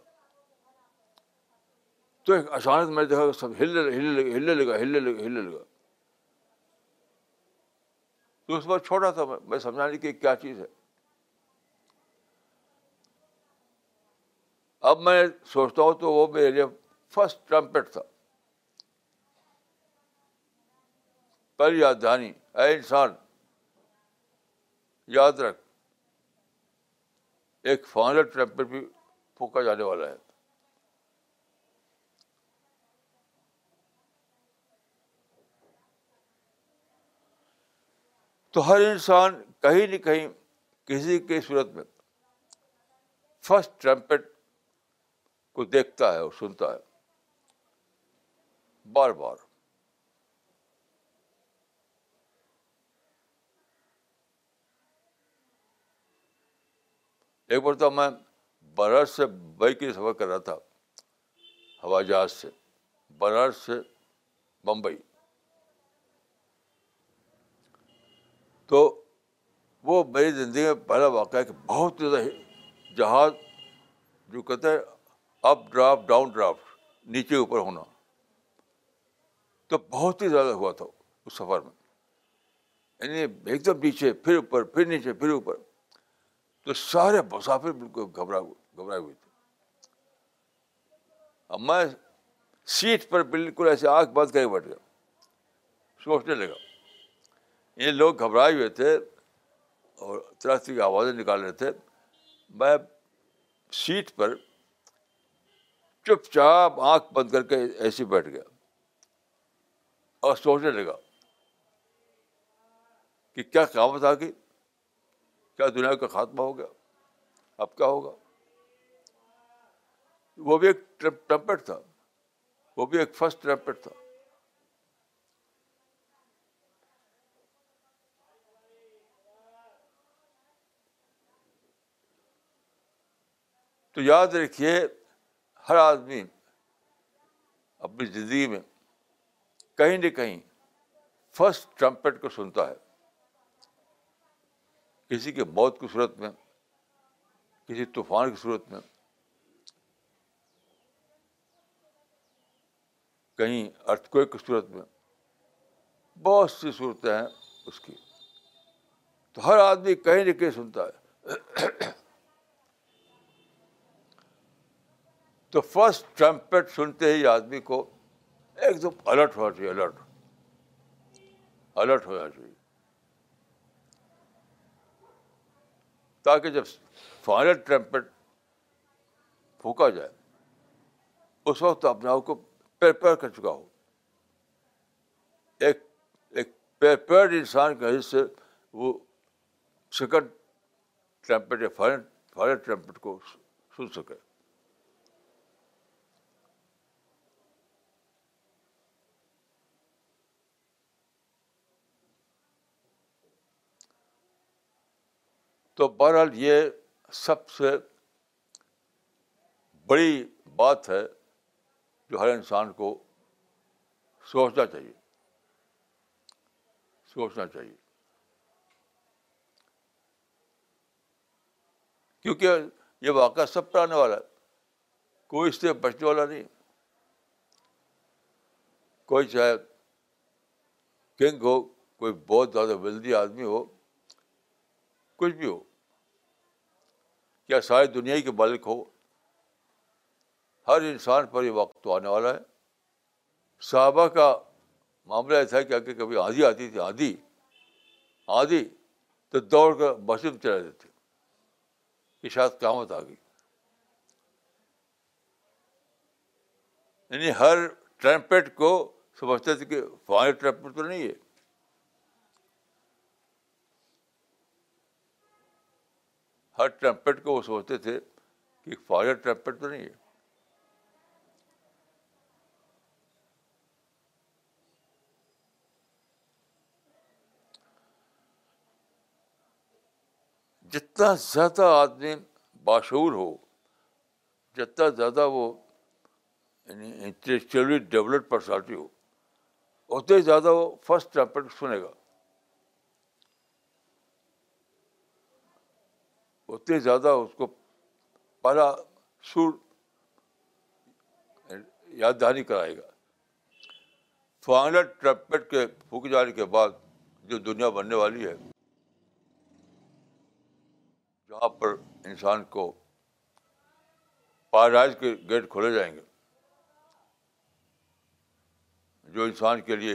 تو ایک اچانک میں دیکھا سب ہلنے لگا ہلنے ہلنے لگا لگا تو اس وقت چھوٹا تھا میں سمجھا نہیں کہ کیا چیز ہے اب میں سوچتا ہوں تو وہ میرے لیے فسٹ ٹرمپٹ تھا یاد اے انسان یاد رکھ ایک فائنل ٹریمپٹ بھی پھونکا جانے والا ہے تو ہر انسان کہیں نہ کہیں کسی کے صورت میں فرسٹ ٹرمپٹ کو دیکھتا ہے اور سنتا ہے بار بار ایک مرتبہ میں بنارس سے بائک کے سفر کر رہا تھا ہوائی جہاز سے بنارس سے بمبئی تو وہ میری زندگی میں پہلا واقعہ ہے کہ بہت زیادہ جہاز جو کہتے ہیں اپ ڈرافٹ ڈاؤن ڈرافٹ نیچے اوپر ہونا تو بہت ہی زیادہ ہوا تھا اس سفر میں یعنی ایک دم نیچے پھر اوپر پھر نیچے پھر اوپر تو سارے مسافر بالکل گھبرا گھبرائے ہوئے تھے اب میں سیٹ پر بالکل ایسے آنکھ بند کر کے بیٹھ گیا سوچنے لگا یہ لوگ گھبرائے ہوئے تھے اور طرح طرح کی آوازیں نکال رہے تھے میں سیٹ پر چپ چاپ آنکھ بند کر کے ایسے بیٹھ گیا اور سوچنے لگا کہ کیا قیامت آ گئی کیا دنیا کا خاتمہ ہو گیا اب کیا ہوگا وہ بھی ایک ٹمپٹ تھا وہ بھی ایک فرسٹ ٹمپٹ تھا تو یاد رکھیے ہر آدمی اپنی زندگی میں کہیں نہ کہیں فرسٹ ٹرمپٹ کو سنتا ہے کسی کے موت کی صورت میں کسی طوفان کی صورت میں کہیں ارتھکویک کی صورت میں بہت سی صورتیں ہیں اس کی تو ہر آدمی کہیں نہ کہیں سنتا ہے تو فرسٹ سنتے ہی آدمی کو ایک دم الرٹ ہونا چاہیے الرٹ الرٹ ہونا چاہیے تاکہ جب فائنل ٹیمپرٹ پھونکا جائے اس وقت اپنے آپ کو پریپیئر کر چکا ہو ایک ایک پریپیئرڈ انسان کے حصے سے وہ سیکنڈ ٹیمپرٹ یا فائنل فائنل کو سن سکے تو بہرحال یہ سب سے بڑی بات ہے جو ہر انسان کو سوچنا چاہیے سوچنا چاہیے کیونکہ یہ واقعہ سب پر آنے والا ہے کوئی اس سے بچنے والا نہیں کوئی چاہے کنگ ہو کوئی بہت زیادہ ولدی آدمی ہو کچھ بھی ہو کیا ساری دنیا کے مالک ہو ہر انسان پر یہ وقت تو آنے والا ہے صحابہ کا معاملہ ایسا کہ کبھی آندھی آتی تھی آدھی آدھی تو دوڑ کر میں چلے جاتے یہ شاید قیامت آ گئی یعنی ہر ٹریپٹ کو سمجھتے تھے کہ فائنل ٹریپٹ تو نہیں ہے ہر ٹرمپٹ کو وہ سوچتے تھے کہ فار ٹرمپٹ تو نہیں ہے جتنا زیادہ آدمی باشور ہو جتنا زیادہ وہ یعنی انٹلیکچولی ڈیولپ پرسنالٹی ہو اتنے زیادہ وہ فرسٹ ٹرمپٹ سنے گا اتنے زیادہ اس کو پہلا سر یاد دہانی کرائے گا فائنل ٹرمپٹ کے پھونک جانے کے بعد جو دنیا بننے والی ہے جہاں پر انسان کو پارائز کے گیٹ کھولے جائیں گے جو انسان کے لیے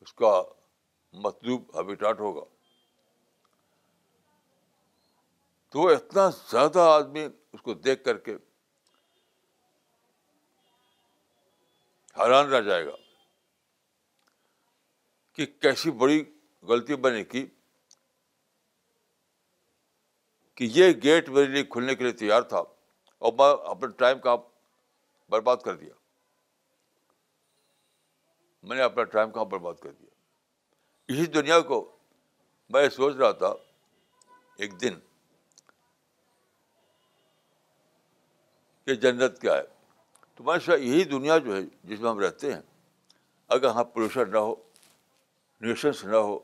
اس کا مطلوب ہیبیٹاٹ ہوگا تو وہ اتنا زیادہ آدمی اس کو دیکھ کر کے حیران رہ جائے گا کہ کیسی بڑی غلطی میں نے کی یہ گیٹ میرے لیے کھلنے کے لیے تیار تھا اور میں اپنے ٹائم کا برباد کر دیا میں نے اپنا ٹائم کہاں برباد کر دیا اسی دنیا کو میں سوچ رہا تھا ایک دن کہ جنت کیا ہے تو ماشاء یہی دنیا جو ہے جس میں ہم رہتے ہیں اگر ہاں پولوشن نہ ہو نیوشنس نہ ہو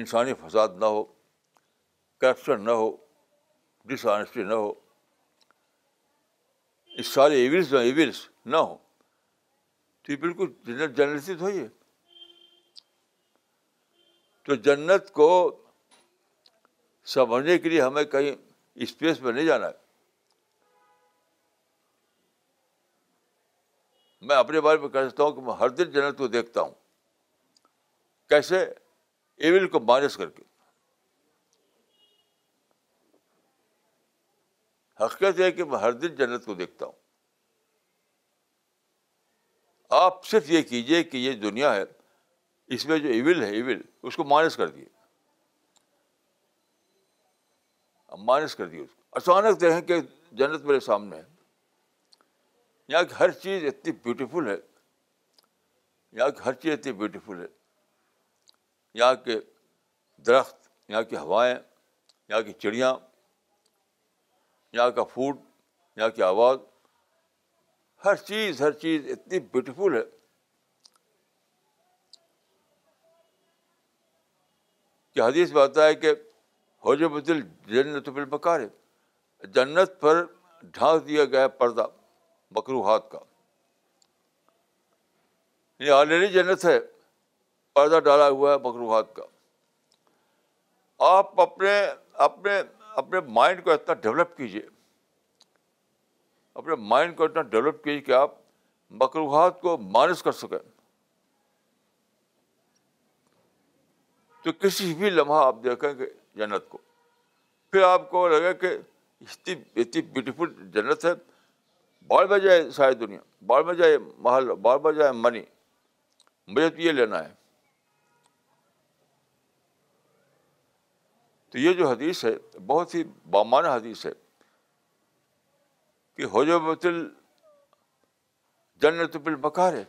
انسانی فساد نہ ہو کرپشن نہ ہو ڈس آنیسٹی نہ ہو اس سارے ایونس نہ ایونس نہ ہو تو یہ بالکل جنت جنتی تو ہوئی ہے تو جنت کو سمجھنے کے لیے ہمیں کہیں اسپیس میں نہیں جانا ہے میں اپنے بارے میں کہہ سکتا ہوں کہ میں ہر دن جنت کو دیکھتا ہوں کیسے ایون کو مائنس کر کے حقیقت ہے کہ میں ہر دن جنت کو دیکھتا ہوں آپ صرف یہ کیجیے کہ یہ دنیا ہے اس میں جو ایون ہے ایون اس کو مائنس کر دیے مائنس کر دیے اس کو اچانک جنت میرے سامنے ہے یہاں کی ہر چیز اتنی بیوٹیفل ہے یہاں کی ہر چیز اتنی بیوٹیفل ہے یہاں کے درخت یہاں کی ہوائیں یہاں کی چڑیا یہاں کا فوڈ یہاں کی آواز ہر چیز ہر چیز اتنی بیوٹیفل ہے کہ حدیث بات ہے کہ حوج بدل جنت بال پکارے جنت پر ڈھانک دیا گیا پردہ مکروحات کا آلریڈی جنت ہے پردہ ڈالا ہوا ہے مکروحات کا آپ اپنے اپنے اپنے مائنڈ کو اتنا ڈیولپ کیجیے اپنے مائنڈ کو اتنا ڈیولپ کیجیے کہ آپ مکروحات کو مانس کر سکیں تو کسی بھی لمحہ آپ دیکھیں گے جنت کو پھر آپ کو لگے کہ اتنی اتنی بیوٹیفل جنت ہے باڑ بجائے ساری دنیا باڑ بجائے محلہ باڑ بجائے منی مجھے تو یہ لینا ہے تو یہ جو حدیث ہے بہت ہی بامان حدیث ہے کہ حجب جنت بل بکار ہے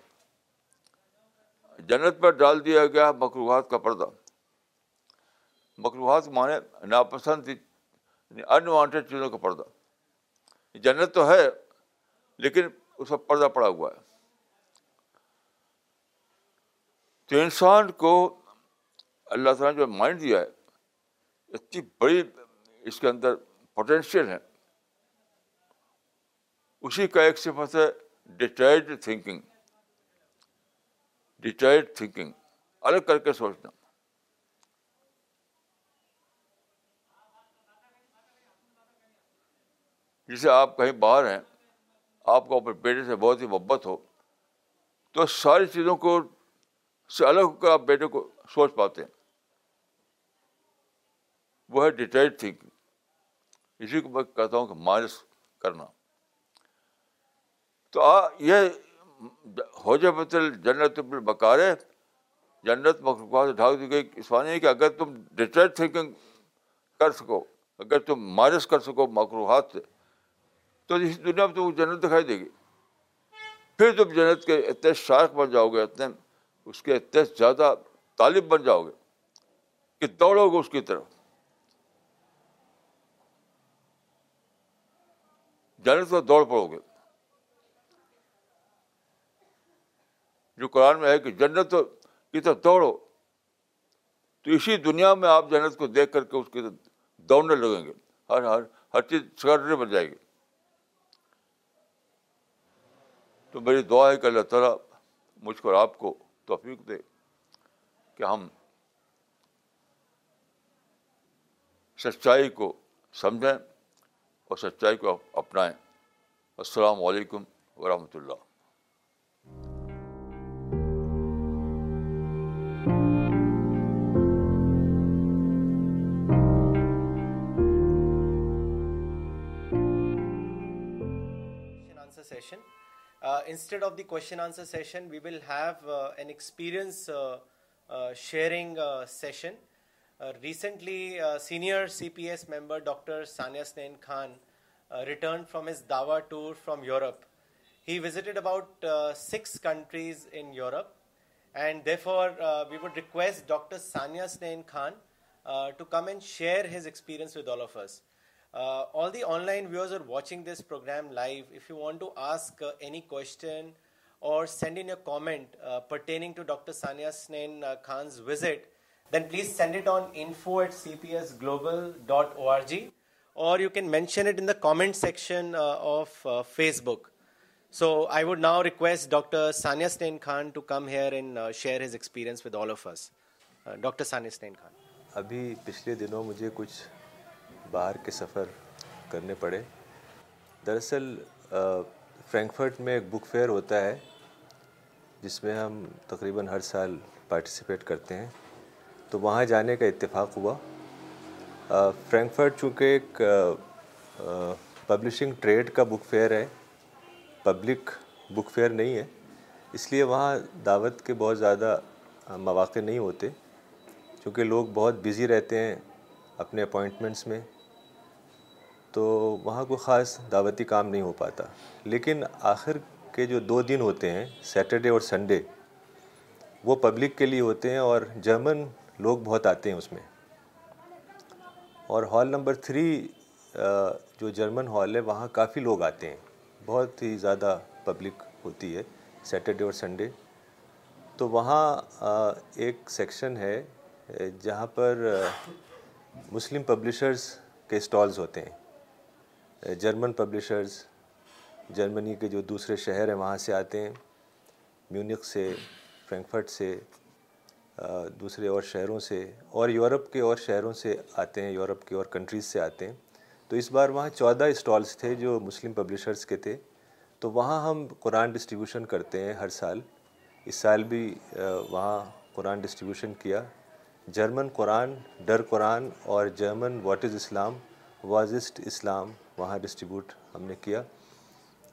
جنت پر ڈال دیا گیا مقروحات کا پردہ مقروحات مانے ناپسند انوانٹیڈ یعنی چیزوں کا پردہ جنت تو ہے لیکن اس پر پردہ پڑا ہوا ہے تو انسان کو اللہ تعالیٰ نے جو مائنڈ دیا ہے اتنی بڑی اس کے اندر پوٹینشیل ہے اسی کا ایک صفت ہے ڈیٹائڈ تھنکنگ ڈیٹائڈ تھنکنگ الگ کر کے سوچنا جسے آپ کہیں باہر ہیں آپ کو اپنے بیٹے سے بہت ہی محبت ہو تو ساری چیزوں کو سے الگ ہو کر آپ بیٹے کو سوچ پاتے ہیں وہ ہے ڈیٹائر تھنکنگ اسی کو میں کہتا ہوں کہ مائنس کرنا تو آ یہ ہو جائے بتل جنت بکارے جنت مخلوقات دی گئی اس کہ اگر تم ڈیٹرڈ تھنکنگ کر سکو اگر تم مائنس کر سکو مخلوقات سے تو اس دنیا میں تو وہ جنت دکھائی دے گی پھر تم جنت کے اتنے شارق بن جاؤ گے اتنے اس کے اتنے زیادہ طالب بن جاؤ گے کہ دوڑو گے اس کی طرف جنت کو دوڑ پڑو گے جو قرآن میں ہے کہ جنت کی طرف دوڑو تو اسی دنیا میں آپ جنت کو دیکھ کر کے اس کی طرف دوڑنے لگیں گے ہر ہر ہر چیز سکرٹری بن جائے گی تو میری دعا ہے کہ اللہ تعالیٰ مجھ کو آپ کو توفیق دے کہ ہم سچائی کو سمجھیں اور سچائی کو اپنائیں السلام علیکم ورحمۃ اللہ Uh, instead of the question answer session, we will have uh, an experience uh, sharing session. Recently, senior CPS member Dr. Sania Snain Khan returned from his Dawa tour from Europe. He visited about 6 countries in Europe, and therefore we would request Dr. Sania Snain Khan to come and share his experience with all of us. ابھی پچھلے دنوں مجھے باہر کے سفر کرنے پڑے دراصل فرینکفرٹ میں ایک بک فیئر ہوتا ہے جس میں ہم تقریباً ہر سال پارٹیسپیٹ کرتے ہیں تو وہاں جانے کا اتفاق ہوا فرینکفرٹ چونکہ ایک پبلشنگ ٹریڈ کا بک فیئر ہے پبلک بک فیئر نہیں ہے اس لیے وہاں دعوت کے بہت زیادہ مواقع نہیں ہوتے چونکہ لوگ بہت بزی رہتے ہیں اپنے اپوائنٹمنٹس میں تو وہاں کوئی خاص دعوتی کام نہیں ہو پاتا لیکن آخر کے جو دو دن ہوتے ہیں سیٹرڈے اور سنڈے وہ پبلک کے لیے ہوتے ہیں اور جرمن لوگ بہت آتے ہیں اس میں اور ہال نمبر تھری جو جرمن ہال ہے وہاں کافی لوگ آتے ہیں بہت ہی زیادہ پبلک ہوتی ہے سیٹرڈے اور سنڈے تو وہاں ایک سیکشن ہے جہاں پر مسلم پبلشرز کے اسٹالز ہوتے ہیں جرمن پبلشرز جرمنی کے جو دوسرے شہر ہیں وہاں سے آتے ہیں میونک سے فرینکفرٹ سے uh, دوسرے اور شہروں سے اور یورپ کے اور شہروں سے آتے ہیں یورپ کے اور کنٹریز سے آتے ہیں تو اس بار وہاں چودہ اسٹالس تھے جو مسلم پبلشرز کے تھے تو وہاں ہم قرآن ڈسٹریبیوشن کرتے ہیں ہر سال اس سال بھی uh, وہاں قرآن ڈسٹریبیوشن کیا جرمن قرآن ڈر قرآن اور جرمن واٹ از اسلام وازسٹ اسلام وہاں ڈسٹریبیوٹ ہم نے کیا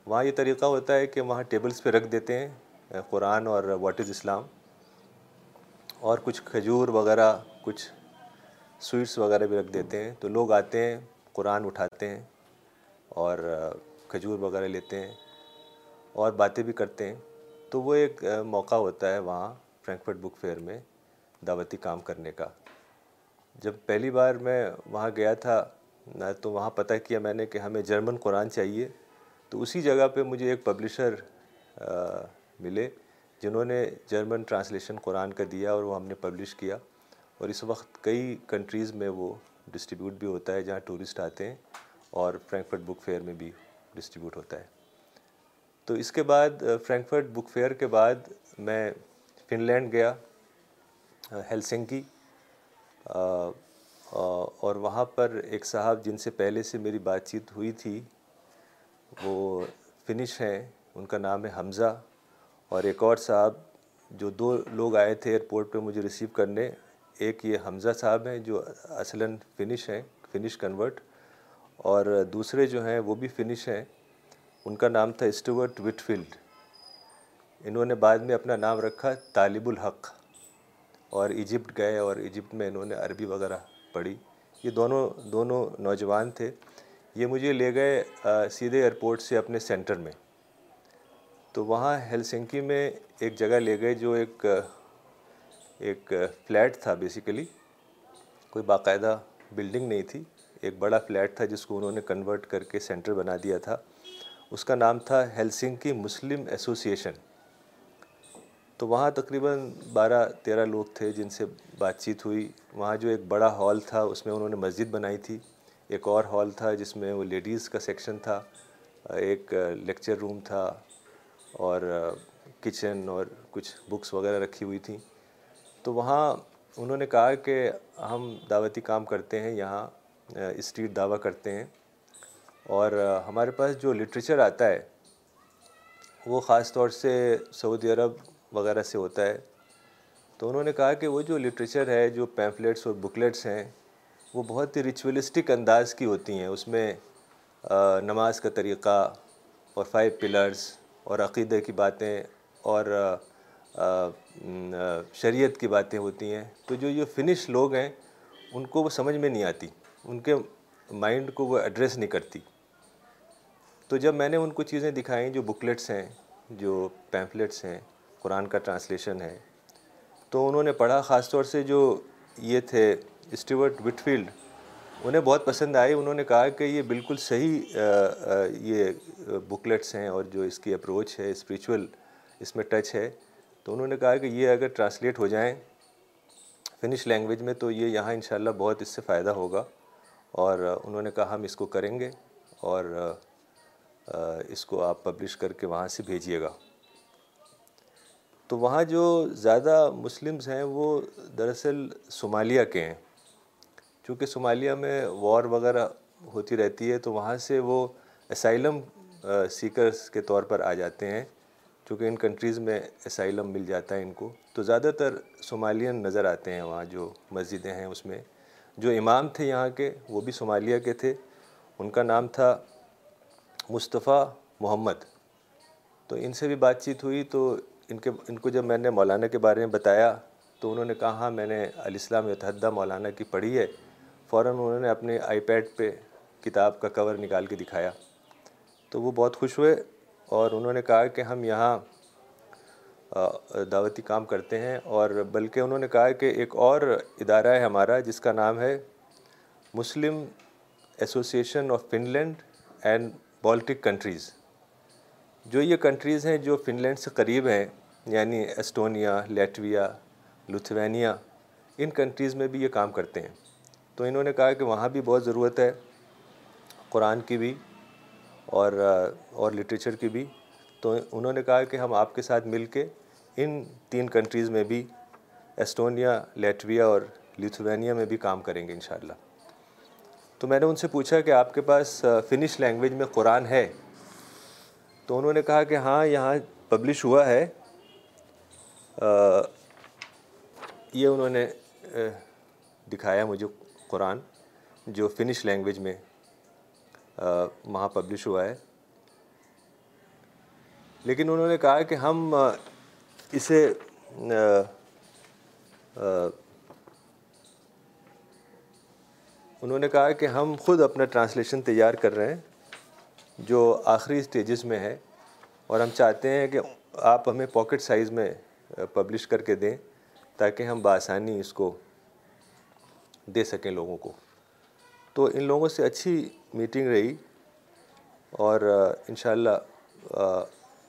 وہاں یہ طریقہ ہوتا ہے کہ وہاں ٹیبلز پہ رکھ دیتے ہیں قرآن اور واٹ از اسلام اور کچھ کھجور وغیرہ کچھ سویٹس وغیرہ بھی رکھ دیتے ہیں تو لوگ آتے ہیں قرآن اٹھاتے ہیں اور کھجور وغیرہ لیتے ہیں اور باتیں بھی کرتے ہیں تو وہ ایک موقع ہوتا ہے وہاں فرینکفرٹ بک فیئر میں دعوتی کام کرنے کا جب پہلی بار میں وہاں گیا تھا تو وہاں پتہ کیا میں نے کہ ہمیں جرمن قرآن چاہیے تو اسی جگہ پہ مجھے ایک پبلشر ملے جنہوں نے جرمن ٹرانسلیشن قرآن کا دیا اور وہ ہم نے پبلش کیا اور اس وقت کئی کنٹریز میں وہ ڈسٹریبیوٹ بھی ہوتا ہے جہاں ٹورسٹ آتے ہیں اور فرینکفرٹ بک فیئر میں بھی ڈسٹریبیوٹ ہوتا ہے تو اس کے بعد فرینکفرٹ بک فیئر کے بعد میں فن لینڈ گیا ہیلسنکی اور وہاں پر ایک صاحب جن سے پہلے سے میری بات چیت ہوئی تھی وہ فنش ہیں ان کا نام ہے حمزہ اور ایک اور صاحب جو دو لوگ آئے تھے ایئرپورٹ پہ مجھے ریسیو کرنے ایک یہ حمزہ صاحب ہیں جو اصلاً فنش ہیں فنش کنورٹ اور دوسرے جو ہیں وہ بھی فنش ہیں ان کا نام تھا وٹ وٹفیلڈ انہوں نے بعد میں اپنا نام رکھا طالب الحق اور ایجپٹ گئے اور ایجپٹ میں انہوں نے عربی وغیرہ پڑی یہ دونوں دونوں نوجوان تھے یہ مجھے لے گئے سیدھے ایئرپورٹ سے اپنے سینٹر میں تو وہاں ہیلسنکی میں ایک جگہ لے گئے جو ایک ایک فلیٹ تھا بیسیکلی کوئی باقاعدہ بلڈنگ نہیں تھی ایک بڑا فلیٹ تھا جس کو انہوں نے کنورٹ کر کے سینٹر بنا دیا تھا اس کا نام تھا ہیلسنکی مسلم ایسوسی ایشن تو وہاں تقریباً بارہ تیرہ لوگ تھے جن سے بات چیت ہوئی وہاں جو ایک بڑا ہال تھا اس میں انہوں نے مسجد بنائی تھی ایک اور ہال تھا جس میں وہ لیڈیز کا سیکشن تھا ایک لیکچر روم تھا اور کچن اور کچھ بکس وغیرہ رکھی ہوئی تھیں تو وہاں انہوں نے کہا کہ ہم دعوتی کام کرتے ہیں یہاں اسٹریٹ دعویٰ کرتے ہیں اور ہمارے پاس جو لٹریچر آتا ہے وہ خاص طور سے سعودی عرب وغیرہ سے ہوتا ہے تو انہوں نے کہا کہ وہ جو لٹریچر ہے جو پیمفلیٹس اور بکلیٹس ہیں وہ بہت ہی ریچولسٹک انداز کی ہوتی ہیں اس میں نماز کا طریقہ اور فائیو پلرز اور عقیدے کی باتیں اور شریعت کی باتیں ہوتی ہیں تو جو یہ فنش لوگ ہیں ان کو وہ سمجھ میں نہیں آتی ان کے مائنڈ کو وہ ایڈریس نہیں کرتی تو جب میں نے ان کو چیزیں دکھائیں جو بکلیٹس ہیں جو پیمفلیٹس ہیں قرآن کا ٹرانسلیشن ہے تو انہوں نے پڑھا خاص طور سے جو یہ تھے اسٹیورٹ وٹفیلڈ انہیں بہت پسند آئی انہوں نے کہا کہ یہ بالکل صحیح یہ بکلیٹس ہیں اور جو اس کی اپروچ ہے اسپریچول اس میں ٹچ ہے تو انہوں نے کہا کہ یہ اگر ٹرانسلیٹ ہو جائیں فنش لینگویج میں تو یہ یہاں انشاءاللہ بہت اس سے فائدہ ہوگا اور انہوں نے کہا ہم اس کو کریں گے اور اس کو آپ پبلش کر کے وہاں سے بھیجیے گا تو وہاں جو زیادہ مسلمز ہیں وہ دراصل صومالیہ کے ہیں چونکہ صومالیہ میں وار وغیرہ ہوتی رہتی ہے تو وہاں سے وہ اسائلم سیکرز کے طور پر آ جاتے ہیں چونکہ ان کنٹریز میں اسائلم مل جاتا ہے ان کو تو زیادہ تر صومالین نظر آتے ہیں وہاں جو مسجدیں ہیں اس میں جو امام تھے یہاں کے وہ بھی صومالیہ کے تھے ان کا نام تھا مصطفیٰ محمد تو ان سے بھی بات چیت ہوئی تو ان کے ان کو جب میں نے مولانا کے بارے میں بتایا تو انہوں نے کہا ہاں میں نے الاسلام اتحدہ مولانا کی پڑھی ہے فوراً انہوں نے اپنے آئی پیڈ پہ کتاب کا کور نکال کے دکھایا تو وہ بہت خوش ہوئے اور انہوں نے کہا کہ ہم یہاں دعوتی کام کرتے ہیں اور بلکہ انہوں نے کہا کہ ایک اور ادارہ ہے ہمارا جس کا نام ہے Muslim association of Finland and Baltic countries جو یہ کنٹریز ہیں جو فن لینڈ سے قریب ہیں یعنی ایسٹونیا لیٹویا لتھوینیا ان کنٹریز میں بھی یہ کام کرتے ہیں تو انہوں نے کہا کہ وہاں بھی بہت ضرورت ہے قرآن کی بھی اور اور لٹریچر کی بھی تو انہوں نے کہا کہ ہم آپ کے ساتھ مل کے ان تین کنٹریز میں بھی اسٹونیا لیٹویا اور لتھوینیا میں بھی کام کریں گے انشاءاللہ تو میں نے ان سے پوچھا کہ آپ کے پاس فنش لینگویج میں قرآن ہے تو انہوں نے کہا کہ ہاں یہاں پبلش ہوا ہے یہ انہوں نے دکھایا مجھے قرآن جو فنش لینگویج میں وہاں پبلش ہوا ہے لیکن انہوں نے کہا کہ ہم اسے انہوں نے کہا کہ ہم خود اپنا ٹرانسلیشن تیار کر رہے ہیں جو آخری اسٹیجز میں ہے اور ہم چاہتے ہیں کہ آپ ہمیں پاکٹ سائز میں پبلش کر کے دیں تاکہ ہم بآسانی اس کو دے سکیں لوگوں کو تو ان لوگوں سے اچھی میٹنگ رہی اور انشاءاللہ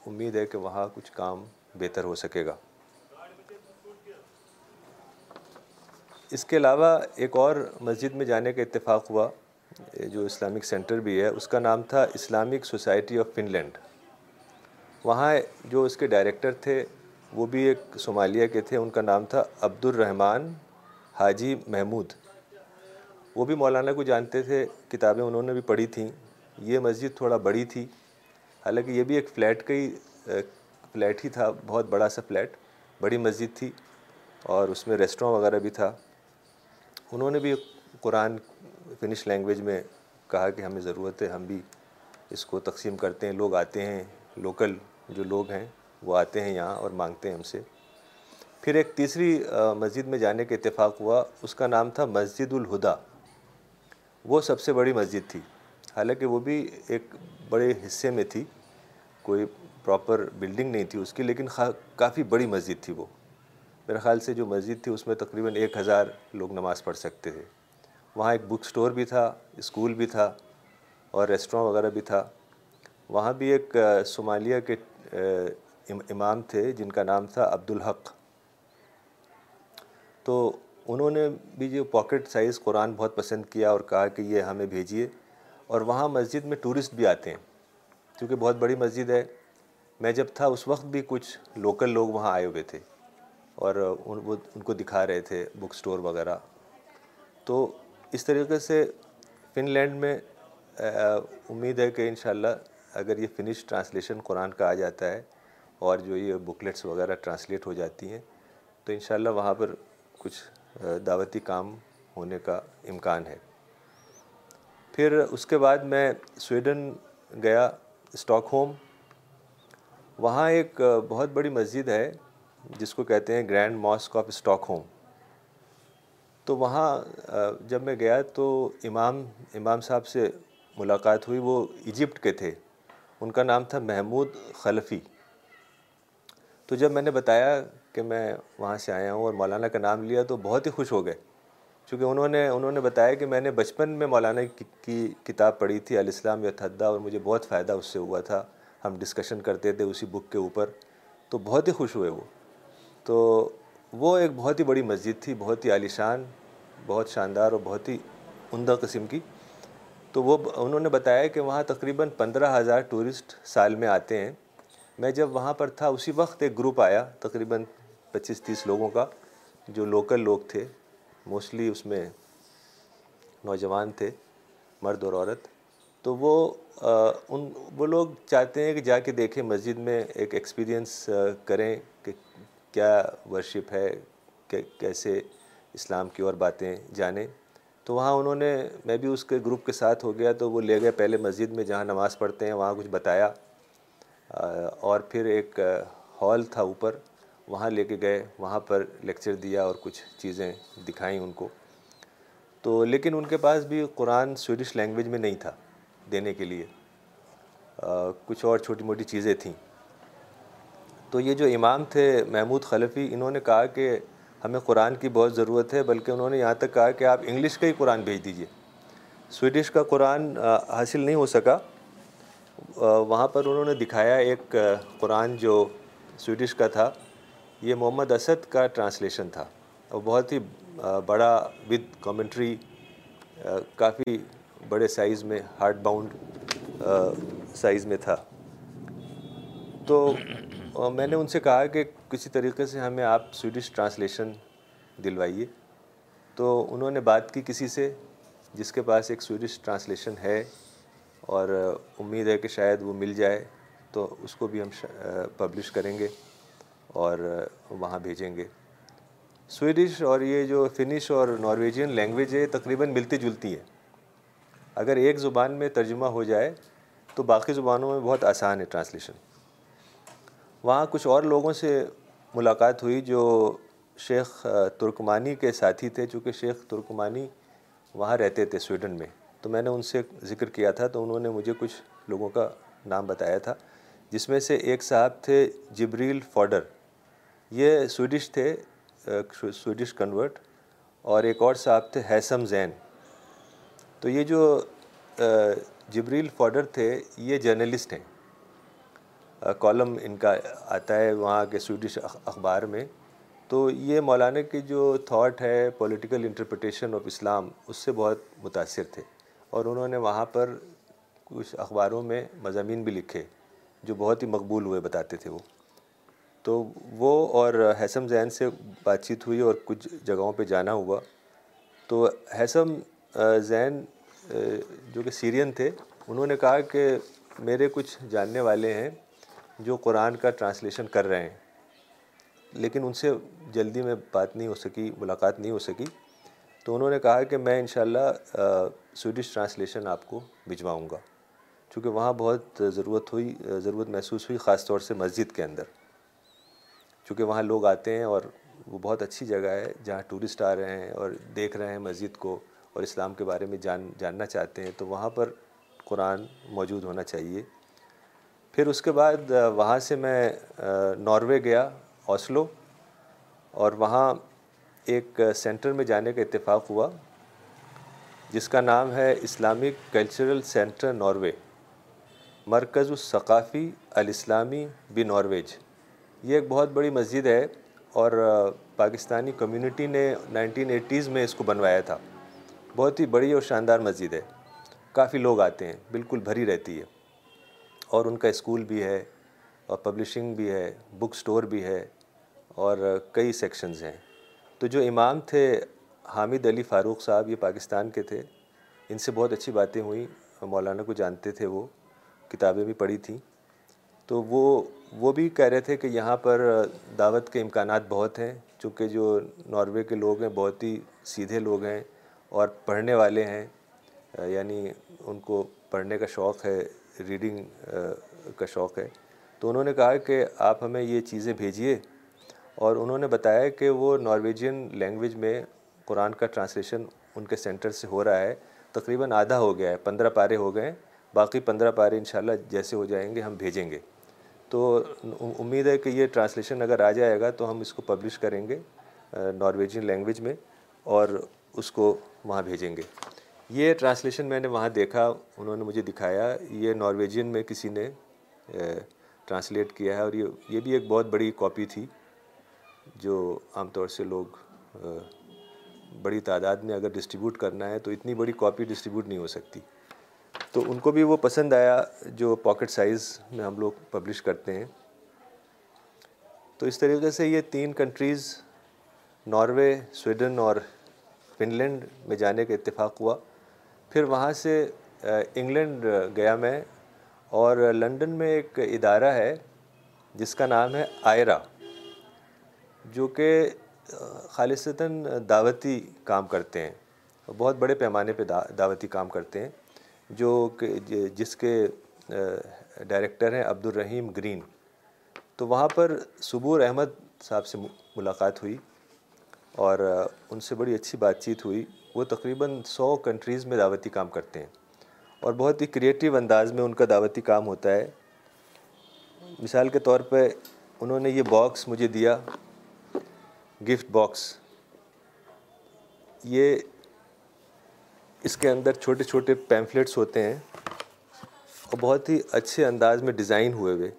امید ہے کہ وہاں کچھ کام بہتر ہو سکے گا اس کے علاوہ ایک اور مسجد میں جانے کا اتفاق ہوا جو اسلامک سینٹر بھی ہے اس کا نام تھا Islamic society of Finland وہاں جو اس کے ڈائریکٹر تھے وہ بھی ایک صومالیہ کے تھے ان کا نام تھا عبد الرحمٰن حاجی محمود وہ بھی مولانا کو جانتے تھے کتابیں انہوں نے بھی پڑھی تھیں یہ مسجد تھوڑا بڑی تھی حالانکہ یہ بھی ایک فلیٹ کا ہی فلیٹ ہی تھا بہت بڑا سا فلیٹ بڑی مسجد تھی اور اس میں ریسٹوراں وغیرہ بھی تھا انہوں نے بھی قرآن فنش لینگویج میں کہا کہ ہمیں ضرورت ہے ہم بھی اس کو تقسیم کرتے ہیں لوگ آتے ہیں لوکل جو لوگ ہیں وہ آتے ہیں یہاں اور مانگتے ہیں ہم سے پھر ایک تیسری مسجد میں جانے کے اتفاق ہوا اس کا نام تھا مسجد الہدا وہ سب سے بڑی مسجد تھی حالانکہ وہ بھی ایک بڑے حصے میں تھی کوئی پراپر بلڈنگ نہیں تھی اس کی لیکن کافی بڑی مسجد تھی وہ میرے خیال سے جو مسجد تھی اس میں تقریباً ایک ہزار لوگ نماز پڑھ سکتے تھے وہاں ایک بک سٹور بھی تھا اسکول بھی تھا اور ریسٹوراں وغیرہ بھی تھا وہاں بھی ایک صومالیہ کے امام تھے جن کا نام تھا عبدالحق تو انہوں نے بھی جو پاکٹ سائز قرآن بہت پسند کیا اور کہا کہ یہ ہمیں بھیجیے اور وہاں مسجد میں ٹورسٹ بھی آتے ہیں کیونکہ بہت بڑی مسجد ہے میں جب تھا اس وقت بھی کچھ لوکل لوگ وہاں آئے ہوئے تھے اور ان کو دکھا رہے تھے بک سٹور وغیرہ تو اس طریقے سے فن لینڈ میں امید ہے کہ انشاءاللہ اگر یہ فنش ٹرانسلیشن قرآن کا آ جاتا ہے اور جو یہ بکلیٹس وغیرہ ٹرانسلیٹ ہو جاتی ہیں تو انشاءاللہ وہاں پر کچھ دعوتی کام ہونے کا امکان ہے پھر اس کے بعد میں سویڈن گیا اسٹاک ہوم وہاں ایک بہت بڑی مسجد ہے جس کو کہتے ہیں grand mosque of Stockholm تو وہاں جب میں گیا تو امام امام صاحب سے ملاقات ہوئی وہ ایجپٹ کے تھے ان کا نام تھا محمود خلفی تو جب میں نے بتایا کہ میں وہاں سے آیا ہوں اور مولانا کا نام لیا تو بہت ہی خوش ہو گئے چونکہ انہوں نے انہوں نے بتایا کہ میں نے بچپن میں مولانا کی کتاب پڑھی تھی الاسلام یا تھدہ اور مجھے بہت فائدہ اس سے ہوا تھا ہم ڈسکشن کرتے تھے اسی بک کے اوپر تو بہت ہی خوش ہوئے وہ تو وہ ایک بہت ہی بڑی مسجد تھی بہت ہی عالیشان بہت شاندار اور بہت ہی عمدہ قسم کی تو وہ انہوں نے بتایا کہ وہاں تقریباً پندرہ ہزار ٹورسٹ سال میں آتے ہیں میں جب وہاں پر تھا اسی وقت ایک گروپ آیا تقریباً پچیس تیس لوگوں کا جو لوکل لوگ تھے موسٹلی اس میں نوجوان تھے مرد اور عورت تو وہ ان وہ لوگ چاہتے ہیں کہ جا کے دیکھیں مسجد میں ایک ایکسپیرینس کریں کیا ورشپ ہے کیسے اسلام کی اور باتیں جانیں تو وہاں انہوں نے میں بھی اس کے گروپ کے ساتھ ہو گیا تو وہ لے گئے پہلے مسجد میں جہاں نماز پڑھتے ہیں وہاں کچھ بتایا اور پھر ایک ہال تھا اوپر وہاں لے کے گئے وہاں پر لیکچر دیا اور کچھ چیزیں دکھائیں ان کو تو لیکن ان کے پاس بھی قرآن سویڈش لینگویج میں نہیں تھا دینے کے لیے کچھ اور چھوٹی موٹی چیزیں تھیں تو یہ جو امام تھے محمود خلفی انہوں نے کہا کہ ہمیں قرآن کی بہت ضرورت ہے بلکہ انہوں نے یہاں تک کہا کہ آپ انگلش کا ہی قرآن بھیج دیجئے سویڈش کا قرآن حاصل نہیں ہو سکا وہاں پر انہوں نے دکھایا ایک قرآن جو سویڈش کا تھا یہ محمد اسد کا ٹرانسلیشن تھا اور بہت ہی بڑا ود کامنٹری کافی بڑے سائز میں ہارڈ باؤنڈ سائز میں تھا تو میں نے ان سے کہا کہ کسی طریقے سے ہمیں آپ سویڈش ٹرانسلیشن دلوائیے تو انہوں نے بات کی کسی سے جس کے پاس ایک سویڈش ٹرانسلیشن ہے اور امید ہے کہ شاید وہ مل جائے تو اس کو بھی ہم پبلش کریں گے اور وہاں بھیجیں گے سویڈش اور یہ جو فنش اور نارویجین لینگویج ہے تقریباً ملتی جلتی ہے اگر ایک زبان میں ترجمہ ہو جائے تو باقی زبانوں میں بہت آسان ہے ٹرانسلیشن وہاں کچھ اور لوگوں سے ملاقات ہوئی جو شیخ ترکمانی کے ساتھی تھے چونکہ شیخ ترکمانی وہاں رہتے تھے سویڈن میں تو میں نے ان سے ذکر کیا تھا تو انہوں نے مجھے کچھ لوگوں کا نام بتایا تھا جس میں سے ایک صاحب تھے جبریل فوڈر یہ سویڈش تھے سویڈش کنورٹ اور ایک اور صاحب تھے حیسم زین تو یہ جو جبریل فوڈر تھے یہ جرنلسٹ ہیں کالم ان کا آتا ہے وہاں کے سویڈش اخبار میں تو یہ مولانا کی جو تھاٹ ہے پولیٹیکل انٹرپریٹیشن آف اسلام اس سے بہت متاثر تھے اور انہوں نے وہاں پر کچھ اخباروں میں مضامین بھی لکھے جو بہت ہی مقبول ہوئے بتاتے تھے وہ تو وہ اور حسم زین سے بات چیت ہوئی اور کچھ جگہوں پہ جانا ہوا تو حسم زین جو کہ سیرین تھے انہوں نے کہا کہ میرے کچھ جاننے والے ہیں جو قرآن کا ٹرانسلیشن کر رہے ہیں لیکن ان سے جلدی میں بات نہیں ہو سکی ملاقات نہیں ہو سکی تو انہوں نے کہا کہ میں انشاءاللہ سویڈش ٹرانسلیشن آپ کو بھجواؤں گا چونکہ وہاں بہت ضرورت ہوئی ضرورت محسوس ہوئی خاص طور سے مسجد کے اندر چونکہ وہاں لوگ آتے ہیں اور وہ بہت اچھی جگہ ہے جہاں ٹورسٹ آ رہے ہیں اور دیکھ رہے ہیں مسجد کو اور اسلام کے بارے میں جان جاننا چاہتے ہیں تو وہاں پر قرآن موجود ہونا چاہیے پھر اس کے بعد وہاں سے میں ناروے گیا اوسلو اور وہاں ایک سینٹر میں جانے کا اتفاق ہوا جس کا نام ہے اسلامک کلچرل سینٹر ناروے مرکز الثقافی الاسلامی بی نارویج یہ ایک بہت بڑی مسجد ہے اور پاکستانی کمیونٹی نے نائنٹین ایٹیز میں اس کو بنوایا تھا بہت ہی بڑی اور شاندار مسجد ہے کافی لوگ آتے ہیں بالکل بھری رہتی ہے اور ان کا اسکول بھی ہے اور پبلشنگ بھی ہے بک سٹور بھی ہے اور کئی سیکشنز ہیں تو جو امام تھے حامد علی فاروق صاحب یہ پاکستان کے تھے ان سے بہت اچھی باتیں ہوئیں مولانا کو جانتے تھے وہ کتابیں بھی پڑھی تھیں تو وہ وہ بھی کہہ رہے تھے کہ یہاں پر دعوت کے امکانات بہت ہیں چونکہ جو ناروے کے لوگ ہیں بہت ہی سیدھے لوگ ہیں اور پڑھنے والے ہیں یعنی ان کو پڑھنے کا شوق ہے ریڈنگ کا شوق ہے تو انہوں نے کہا کہ آپ ہمیں یہ چیزیں بھیجیے اور انہوں نے بتایا کہ وہ نارویجین لینگویج میں قرآن کا ٹرانسلیشن ان کے سینٹر سے ہو رہا ہے تقریباً آدھا ہو گیا ہے پندرہ پارے ہو گئے باقی پندرہ پارے انشاءاللہ جیسے ہو جائیں گے ہم بھیجیں گے تو امید ہے کہ یہ ٹرانسلیشن اگر آ جائے گا تو ہم اس کو پبلش کریں گے نارویجین لینگویج میں اور اس کو وہاں بھیجیں گے یہ ٹرانسلیشن میں نے وہاں دیکھا انہوں نے مجھے دکھایا یہ نارویجین میں کسی نے ٹرانسلیٹ کیا ہے اور یہ یہ بھی ایک بہت بڑی کاپی تھی جو عام طور سے لوگ بڑی تعداد میں اگر ڈسٹریبیوٹ کرنا ہے تو اتنی بڑی کاپی ڈسٹریبیوٹ نہیں ہو سکتی تو ان کو بھی وہ پسند آیا جو پاکٹ سائز میں ہم لوگ پبلش کرتے ہیں تو اس طریقے سے یہ تین کنٹریز ناروے سویڈن اور فن لینڈ میں جانے کا اتفاق ہوا پھر وہاں سے انگلینڈ گیا میں اور لنڈن میں ایک ادارہ ہے جس کا نام ہے آئرا جو کہ خالصتاً دعوتی کام کرتے ہیں بہت بڑے پیمانے پہ دعوتی کام کرتے ہیں جو کہ جس کے ڈائریکٹر ہیں عبد الرحیم گرین تو وہاں پر صبور احمد صاحب سے ملاقات ہوئی اور ان سے بڑی اچھی بات چیت ہوئی وہ تقریباً سو کنٹریز میں دعوتی کام کرتے ہیں اور بہت ہی کریٹیو انداز میں ان کا دعوتی کام ہوتا ہے مثال کے طور پہ انہوں نے یہ باکس مجھے دیا گفٹ باکس یہ اس کے اندر چھوٹے چھوٹے پیمفلیٹس ہوتے ہیں اور بہت ہی اچھے انداز میں ڈیزائن ہوئے ہوئے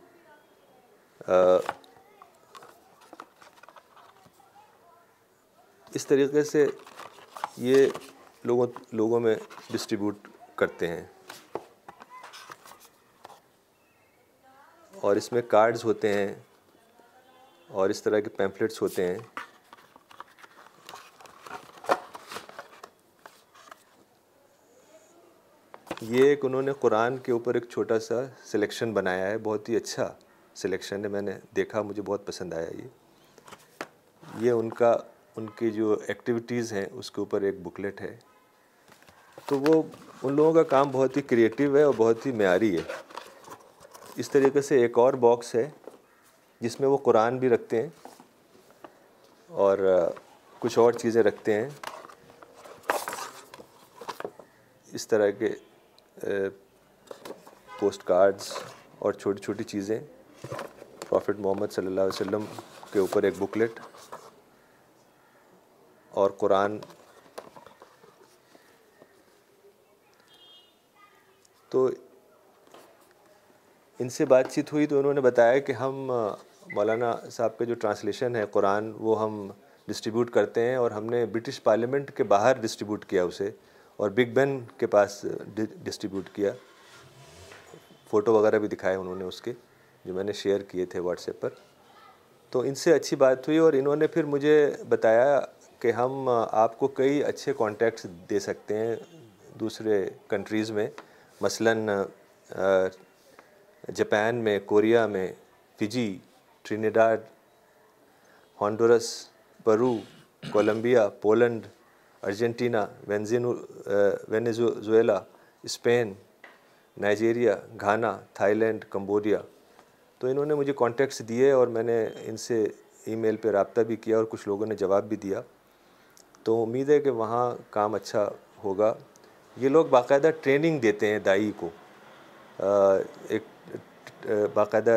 اس طریقے سے یہ لوگوں لوگوں میں ڈسٹریبیوٹ کرتے ہیں اور اس میں کارڈز ہوتے ہیں اور اس طرح کے پیمپلیٹس ہوتے ہیں یہ ایک انہوں نے قرآن کے اوپر ایک چھوٹا سا سلیکشن بنایا ہے بہت ہی اچھا سلیکشن ہے میں نے دیکھا مجھے بہت پسند آیا یہ یہ ان کا ان کی جو ایکٹیویٹیز ہیں اس کے اوپر ایک بکلیٹ ہے تو وہ ان لوگوں کا کام بہت ہی کریٹیو ہے اور بہت ہی معیاری ہے اس طریقے سے ایک اور باکس ہے جس میں وہ قرآن بھی رکھتے ہیں اور کچھ اور چیزیں رکھتے ہیں اس طرح کے پوسٹ کارڈز اور چھوٹی چھوٹی چیزیں پروفٹ محمد صلی اللہ علیہ وسلم کے اوپر ایک بکلیٹ اور قرآن تو ان سے بات چیت ہوئی تو انہوں نے بتایا کہ ہم مولانا صاحب کے جو ٹرانسلیشن ہے قرآن وہ ہم ڈسٹریبیوٹ کرتے ہیں اور ہم نے برٹش پارلیمنٹ کے باہر ڈسٹریبیوٹ کیا اسے اور بگ بین کے پاس ڈسٹریبیوٹ کیا فوٹو وغیرہ بھی دکھائے انہوں نے اس کے جو میں نے شیئر کیے تھے واٹس ایپ پر تو ان سے اچھی بات ہوئی اور انہوں نے پھر مجھے بتایا کہ ہم آپ کو کئی اچھے کانٹیکٹس دے سکتے ہیں دوسرے کنٹریز میں مثلا جاپان میں کوریا میں Fiji Trinidad Honduras Peru Colombia Poland Argentina وینزین Spain Nigeria Ghana Thailand Cambodia تو انہوں نے مجھے کانٹیکٹس دیے اور میں نے ان سے ای میل پہ رابطہ بھی کیا اور کچھ لوگوں نے جواب بھی دیا تو امید ہے کہ وہاں کام اچھا ہوگا یہ لوگ باقاعدہ ٹریننگ دیتے ہیں دائی کو ایک باقاعدہ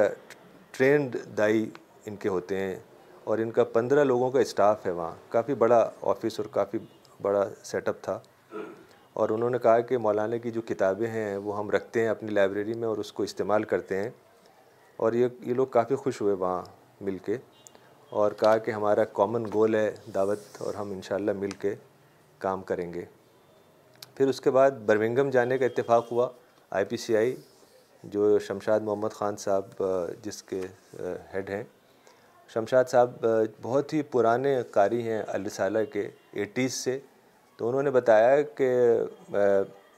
ٹرینڈ دائی ان کے ہوتے ہیں اور ان کا پندرہ لوگوں کا اسٹاف ہے وہاں کافی بڑا آفس اور کافی بڑا سیٹ اپ تھا اور انہوں نے کہا کہ مولانا کی جو کتابیں ہیں وہ ہم رکھتے ہیں اپنی لائبریری میں اور اس کو استعمال کرتے ہیں اور یہ یہ لوگ کافی خوش ہوئے وہاں مل کے اور کہا کہ ہمارا کامن گول ہے دعوت اور ہم انشاءاللہ مل کے کام کریں گے پھر اس کے بعد برمنگم جانے کا اتفاق ہوا آئی پی سی آئی جو شمشاد محمد خان صاحب جس کے ہیڈ ہیں شمشاد صاحب بہت ہی پرانے قاری ہیں الرسالہ کے ایٹیز سے تو انہوں نے بتایا کہ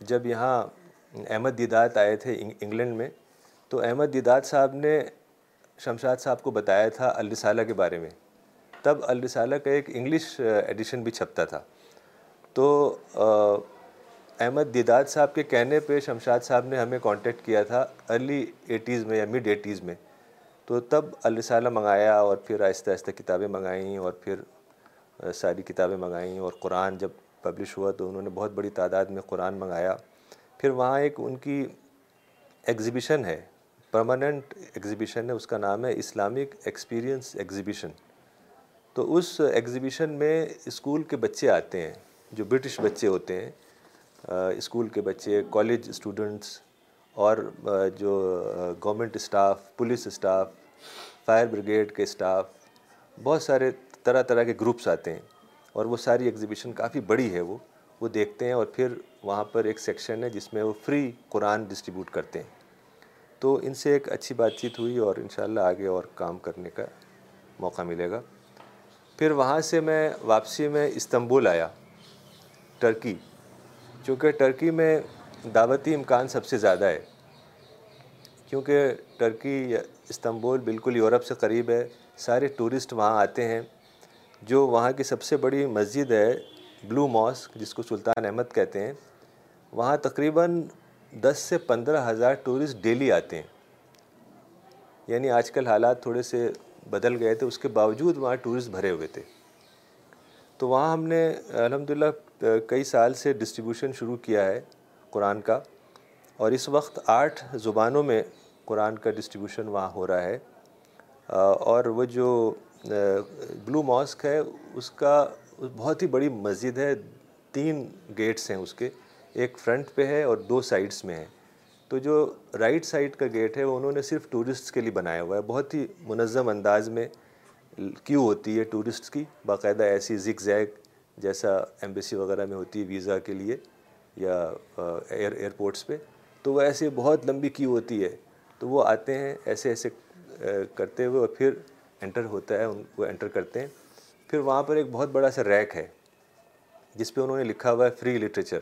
جب یہاں احمد دیدات آئے تھے انگلینڈ میں تو احمد دیدات صاحب نے شمشاد صاحب کو بتایا تھا الرسالہ کے بارے میں تب الرسالہ کا ایک انگلش ایڈیشن بھی چھپتا تھا تو احمد دیداد صاحب کے کہنے پہ شمشاد صاحب نے ہمیں کانٹیکٹ کیا تھا ارلی ایٹیز میں یا مڈ ایٹیز میں تو تب الرسالہ منگایا اور پھر آہستہ آہستہ کتابیں منگائیں اور پھر ساری کتابیں منگائیں اور قرآن جب پبلش ہوا تو انہوں نے بہت بڑی تعداد میں قرآن منگایا پھر وہاں ایک ان کی ایگزیبیشن ہے پرماننٹ ایگزیبیشن ہے اس کا نام ہے اسلامک ایکسپیرینس ایگزیبیشن تو اس ایگزیبیشن میں اسکول کے بچے آتے ہیں جو برٹش بچے ہوتے ہیں اسکول کے بچے کالج اسٹوڈنٹس اور جو government staff police staff fire brigade کے اسٹاف بہت سارے طرح طرح کے گروپس آتے ہیں اور وہ ساری ایگزیبیشن کافی بڑی ہے وہ وہ دیکھتے ہیں اور پھر وہاں پر ایک سیکشن ہے جس میں وہ فری قرآن ڈسٹریبیوٹ کرتے ہیں تو ان سے ایک اچھی بات چیت ہوئی اور انشاءاللہ آگے اور کام کرنے کا موقع ملے گا پھر وہاں سے میں واپسی میں استنبول آیا ٹرکی چونکہ ٹرکی میں دعوتی امکان سب سے زیادہ ہے کیونکہ ٹرکی استنبول بالکل یورپ سے قریب ہے سارے ٹورسٹ وہاں آتے ہیں جو وہاں کی سب سے بڑی مسجد ہے بلو ماسک جس کو سلطان احمد کہتے ہیں وہاں تقریباً دس سے پندرہ ہزار ٹورسٹ ڈیلی آتے ہیں یعنی آج کل حالات تھوڑے سے بدل گئے تھے اس کے باوجود وہاں ٹورسٹ بھرے ہوئے تھے تو وہاں ہم نے الحمدللہ کئی سال سے ڈسٹریبیوشن شروع کیا ہے قرآن کا اور اس وقت آٹھ زبانوں میں قرآن کا ڈسٹریبیوشن وہاں ہو رہا ہے اور وہ جو بلو ماسک ہے اس کا بہت ہی بڑی مسجد ہے تین گیٹس ہیں اس کے ایک فرنٹ پہ ہے اور دو سائڈس میں ہے تو جو رائٹ سائڈ کا گیٹ ہے وہ انہوں نے صرف ٹورسٹ کے لیے بنایا ہوا ہے بہت ہی منظم انداز میں کیو ہوتی ہے ٹورسٹ کی باقاعدہ ایسی زگ زیگ جیسا ایمبیسی وغیرہ میں ہوتی ہے ویزا کے لیے یا ایئر ایئرپورٹس پہ تو وہ ایسے بہت لمبی کیو ہوتی ہے تو وہ آتے ہیں ایسے ایسے کرتے ہوئے اور پھر انٹر ہوتا ہے ان کو انٹر کرتے ہیں پھر وہاں پر ایک بہت بڑا سا ریک ہے جس پہ انہوں نے لکھا ہوا ہے فری لٹریچر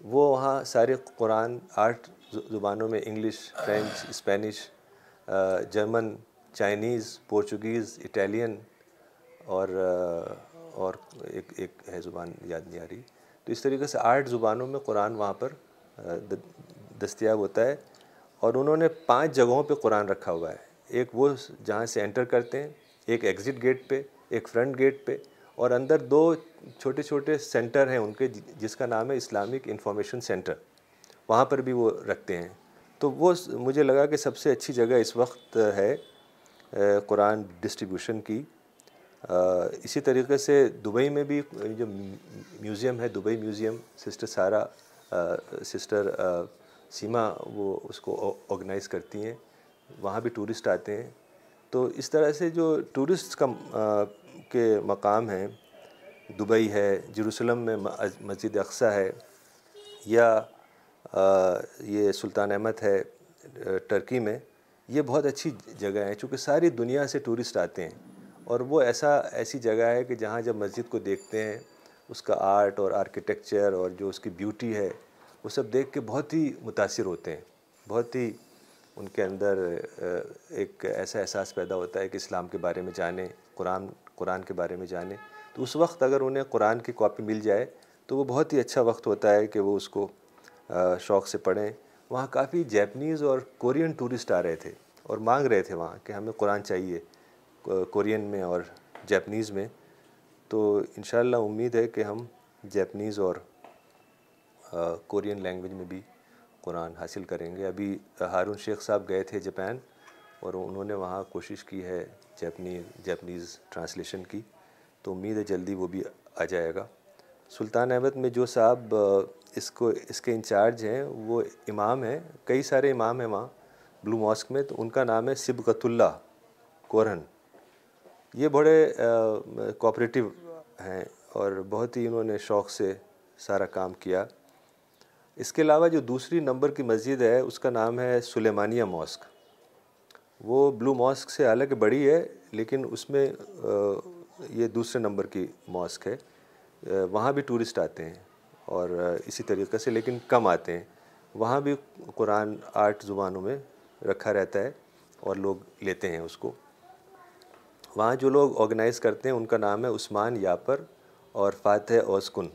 وہ وہاں سارے قرآن آٹھ زبانوں میں English French Spanish German Chinese Portuguese Italian اور اور ایک ایک ہے زبان یاد نہیں رہی تو اس طریقے سے آٹھ زبانوں میں قرآن وہاں پر دستیاب ہوتا ہے اور انہوں نے پانچ جگہوں پہ قرآن رکھا ہوا ہے ایک وہ جہاں سے انٹر کرتے ہیں ایک ایگزٹ گیٹ پہ ایک فرنٹ گیٹ پہ اور اندر دو چھوٹے چھوٹے سینٹر ہیں ان کے جس کا نام ہے اسلامک انفارمیشن سینٹر وہاں پر بھی وہ رکھتے ہیں تو وہ مجھے لگا کہ سب سے اچھی جگہ اس وقت ہے قرآن ڈسٹریبیوشن کی اسی طریقے سے دبئی میں بھی جو میوزیم ہے Dubai museum sister Sara sister Seema وہ اس کو آرگنائز کرتی ہیں وہاں بھی ٹورسٹ آتے ہیں تو اس طرح سے جو ٹورسٹ کا کے مقام ہیں دبئی ہے جروسلم میں مسجد اقصہ ہے یا یہ سلطان احمد ہے ٹرکی میں یہ بہت اچھی جگہ ہیں چونکہ ساری دنیا سے ٹورسٹ آتے ہیں اور وہ ایسا ایسی جگہ ہے کہ جہاں جب مسجد کو دیکھتے ہیں اس کا آرٹ اور آرکیٹیکچر اور جو اس کی بیوٹی ہے وہ سب دیکھ کے بہت ہی متاثر ہوتے ہیں بہت ہی ان کے اندر ایک ایسا احساس پیدا ہوتا ہے کہ اسلام کے بارے میں جانیں قرآن قرآن کے بارے میں جانیں تو اس وقت اگر انہیں قرآن کی کاپی مل جائے تو وہ بہت ہی اچھا وقت ہوتا ہے کہ وہ اس کو شوق سے پڑھیں وہاں کافی جیپنیز اور کورین ٹورسٹ آ رہے تھے اور مانگ رہے تھے وہاں کہ ہمیں قرآن چاہیے کورین میں اور جیپنیز میں تو انشاءاللہ امید ہے کہ ہم جیپنیز اور کورین لینگویج میں بھی قرآن حاصل کریں گے ابھی ہارون شیخ صاحب گئے تھے جاپان اور انہوں نے وہاں کوشش کی ہے جیپنیز جیپنیز ٹرانسلیشن کی تو امید ہے جلدی وہ بھی آ جائے گا سلطان احمد میں جو صاحب اس کو اس کے انچارج ہیں وہ امام ہیں کئی سارے امام ہیں وہاں بلو ماسک میں تو ان کا نام ہے سبقت اللہ کورن یہ بڑے کوپریٹیو ہیں اور بہت ہی انہوں نے شوق سے سارا کام کیا اس کے علاوہ جو دوسری نمبر کی مسجد ہے اس کا نام ہے سلیمانیہ ماسک وہ بلو ماسک سے حالانکہ بڑی ہے لیکن اس میں یہ دوسرے نمبر کی ماسک ہے وہاں بھی ٹورسٹ آتے ہیں اور اسی طریقے سے لیکن کم آتے ہیں وہاں بھی قرآن آٹھ زبانوں میں رکھا رہتا ہے اور لوگ لیتے ہیں اس کو وہاں جو لوگ آرگنائز کرتے ہیں ان کا نام ہے عثمان یاپر اور فاتح اوسکن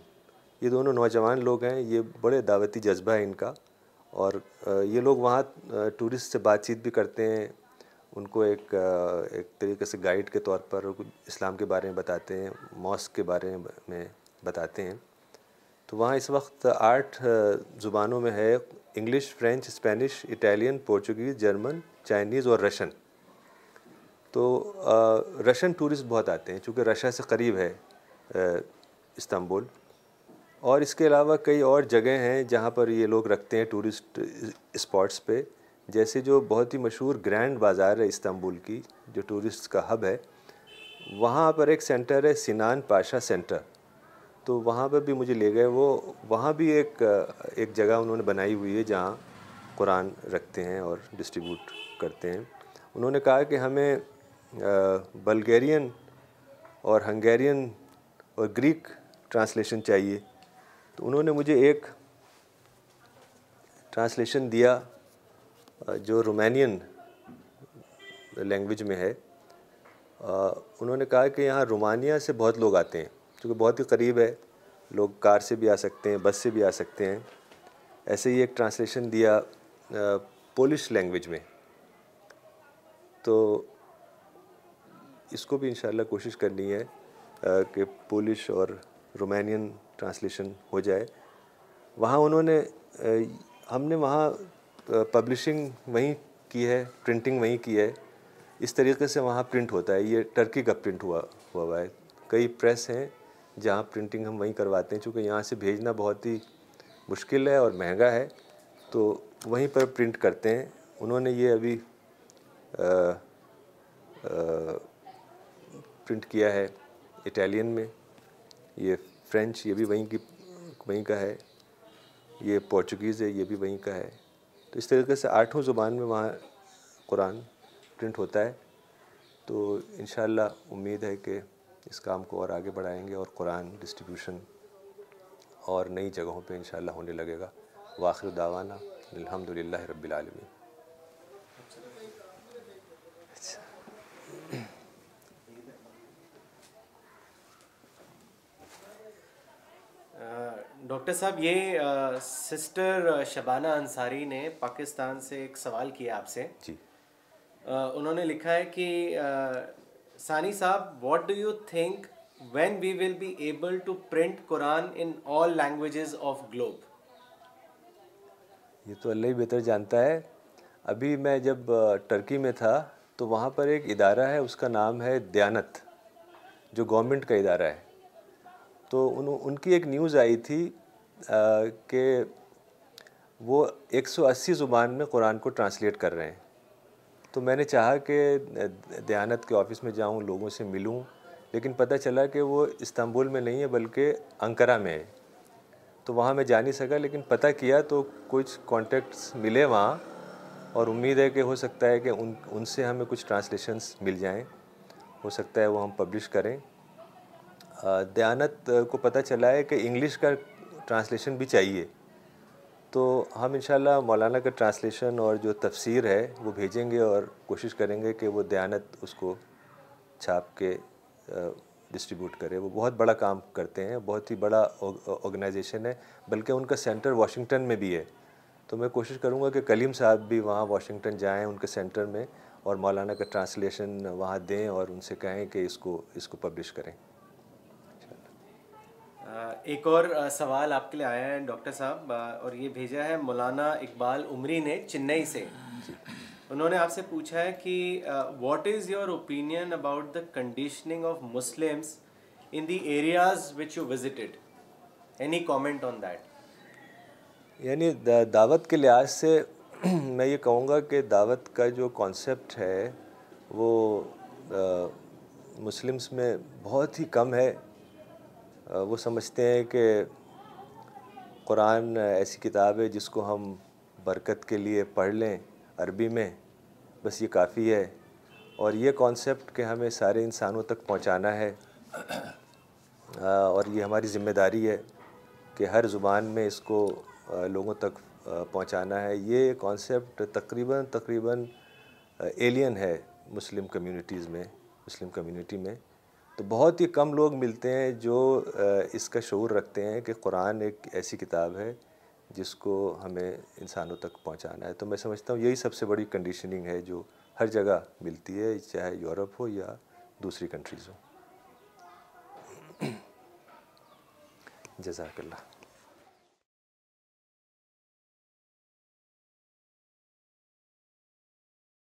یہ دونوں نوجوان لوگ ہیں یہ بڑے دعوتی جذبہ ہے ان کا اور یہ لوگ وہاں ٹورسٹ سے بات چیت بھی کرتے ہیں ان کو ایک ایک طریقے سے گائیڈ کے طور پر اسلام کے بارے میں بتاتے ہیں ماسک کے بارے میں بتاتے ہیں تو وہاں اس وقت آٹھ زبانوں میں ہے English French Spanish Italian Portuguese German Chinese اور رشن تو رشن ٹورسٹ بہت آتے ہیں چونکہ رشیا سے قریب ہے استنبول اور اس کے علاوہ کئی اور جگہیں ہیں جہاں پر یہ لوگ رکھتے ہیں ٹورسٹ اسپاٹس پہ جیسے جو بہت ہی مشہور گرینڈ بازار ہے استنبول کی جو ٹورسٹ کا ہب ہے وہاں پر ایک سینٹر ہے سینان پاشا سینٹر تو وہاں پر بھی مجھے لے گئے وہ وہاں بھی ایک ایک جگہ انہوں نے بنائی ہوئی ہے جہاں قرآن رکھتے ہیں اور ڈسٹریبیوٹ کرتے ہیں انہوں نے کہا کہ ہمیں بلگیرین اور ہنگیرین اور گریک ٹرانسلیشن چاہیے تو انہوں نے مجھے ایک ٹرانسلیشن دیا جو رومینین لینگویج میں ہے انہوں نے کہا کہ یہاں رومانیہ سے بہت لوگ آتے ہیں کیونکہ بہت ہی قریب ہے لوگ کار سے بھی آ سکتے ہیں بس سے بھی آ سکتے ہیں ایسے ہی ایک ٹرانسلیشن دیا پولش لینگویج میں تو اس کو بھی انشاءاللہ کوشش کرنی ہے کہ پولش اور رومینین ٹرانسلیشن ہو جائے وہاں انہوں نے ہم نے وہاں پبلشنگ وہیں کی ہے پرنٹنگ وہیں کی ہے اس طریقے سے وہاں پرنٹ ہوتا ہے یہ ٹرکی کا پرنٹ ہوا ہوا ہے کئی پریس ہیں جہاں پرنٹنگ ہم وہیں کرواتے ہیں چونکہ یہاں سے بھیجنا بہت ہی مشکل ہے اور مہنگا ہے تو وہیں پر پرنٹ کرتے ہیں انہوں نے یہ ابھی پرنٹ کیا ہے اٹیلین میں یہ فرینچ یہ بھی وہیں کی وہیں کا ہے یہ پورچوگیز ہے یہ بھی وہیں کا ہے تو اس طریقے سے آٹھوں زبان میں وہاں قرآن پرنٹ ہوتا ہے تو انشاءاللہ امید ہے کہ اس کام کو اور آگے بڑھائیں گے اور قرآن ڈسٹریبیوشن اور نئی جگہوں پہ انشاءاللہ ہونے لگے گا واخر دعوانا الحمد للہ رب العالمین ڈاکٹر صاحب یہ سسٹر شبانہ انصاری نے پاکستان سے ایک سوال کیا آپ سے جی انہوں نے لکھا ہے کہ ثانی صاحب what do you think when we will be able to print Quran in all languages of globe یہ تو اللہ ہی بہتر جانتا ہے ابھی میں جب ٹرکی میں تھا تو وہاں پر ایک ادارہ ہے اس کا نام ہے دیانت جو گورنمنٹ کا ادارہ ہے تو ان ان کی ایک نیوز آئی تھی کہ وہ ایک سو اسی زبان میں قرآن کو ٹرانسلیٹ کر رہے ہیں تو میں نے چاہا کہ دیانت کے آفس میں جاؤں لوگوں سے ملوں لیکن پتہ چلا کہ وہ استنبول میں نہیں ہے بلکہ انکرا میں ہے تو وہاں میں جا نہیں سکا لیکن پتہ کیا تو کچھ کانٹیکٹس ملے وہاں اور امید ہے کہ ہو سکتا ہے کہ ان ان سے ہمیں کچھ ٹرانسلیشنس مل جائیں ہو سکتا ہے وہ ہم پبلش کریں دیانت کو پتہ چلا ہے کہ انگلش کا ٹرانسلیشن بھی چاہیے تو ہم انشاءاللہ مولانا کا ٹرانسلیشن اور جو تفسیر ہے وہ بھیجیں گے اور کوشش کریں گے کہ وہ دیانت اس کو چھاپ کے ڈسٹریبیوٹ کرے وہ بہت بڑا کام کرتے ہیں بہت ہی بڑا آرگنائزیشن ہے بلکہ ان کا سینٹر واشنگٹن میں بھی ہے تو میں کوشش کروں گا کہ کلیم صاحب بھی وہاں واشنگٹن جائیں ان کے سینٹر میں اور مولانا کا ٹرانسلیشن وہاں دیں اور ان سے کہیں کہ اس کو اس کو پبلش کریں ایک اور سوال آپ کے لیے آیا ہے ڈاکٹر صاحب اور یہ بھیجا ہے مولانا اقبال عمری نے چنئی سے انہوں نے آپ سے پوچھا ہے کہ what is your opinion about the conditioning of Muslims in the areas which you visited any comment on that یعنی دعوت کے لحاظ سے میں یہ کہوں گا کہ دعوت کا جو کانسیپٹ ہے وہ مسلمس میں بہت ہی کم ہے وہ سمجھتے ہیں کہ قرآن ایسی کتاب ہے جس کو ہم برکت کے لیے پڑھ لیں عربی میں بس یہ کافی ہے اور یہ کانسیپٹ کہ ہمیں سارے انسانوں تک پہنچانا ہے اور یہ ہماری ذمہ داری ہے کہ ہر زبان میں اس کو لوگوں تک پہنچانا ہے یہ کانسیپٹ تقریباً تقریباً ایلین ہے مسلم کمیونٹیز میں مسلم کمیونٹی میں تو بہت ہی کم لوگ ملتے ہیں جو اس کا شعور رکھتے ہیں کہ قرآن ایک ایسی کتاب ہے جس کو ہمیں انسانوں تک پہنچانا ہے تو میں سمجھتا ہوں یہی سب سے بڑی کنڈیشننگ ہے جو ہر جگہ ملتی ہے چاہے یورپ ہو یا دوسری کنٹریز ہو جزاک اللہ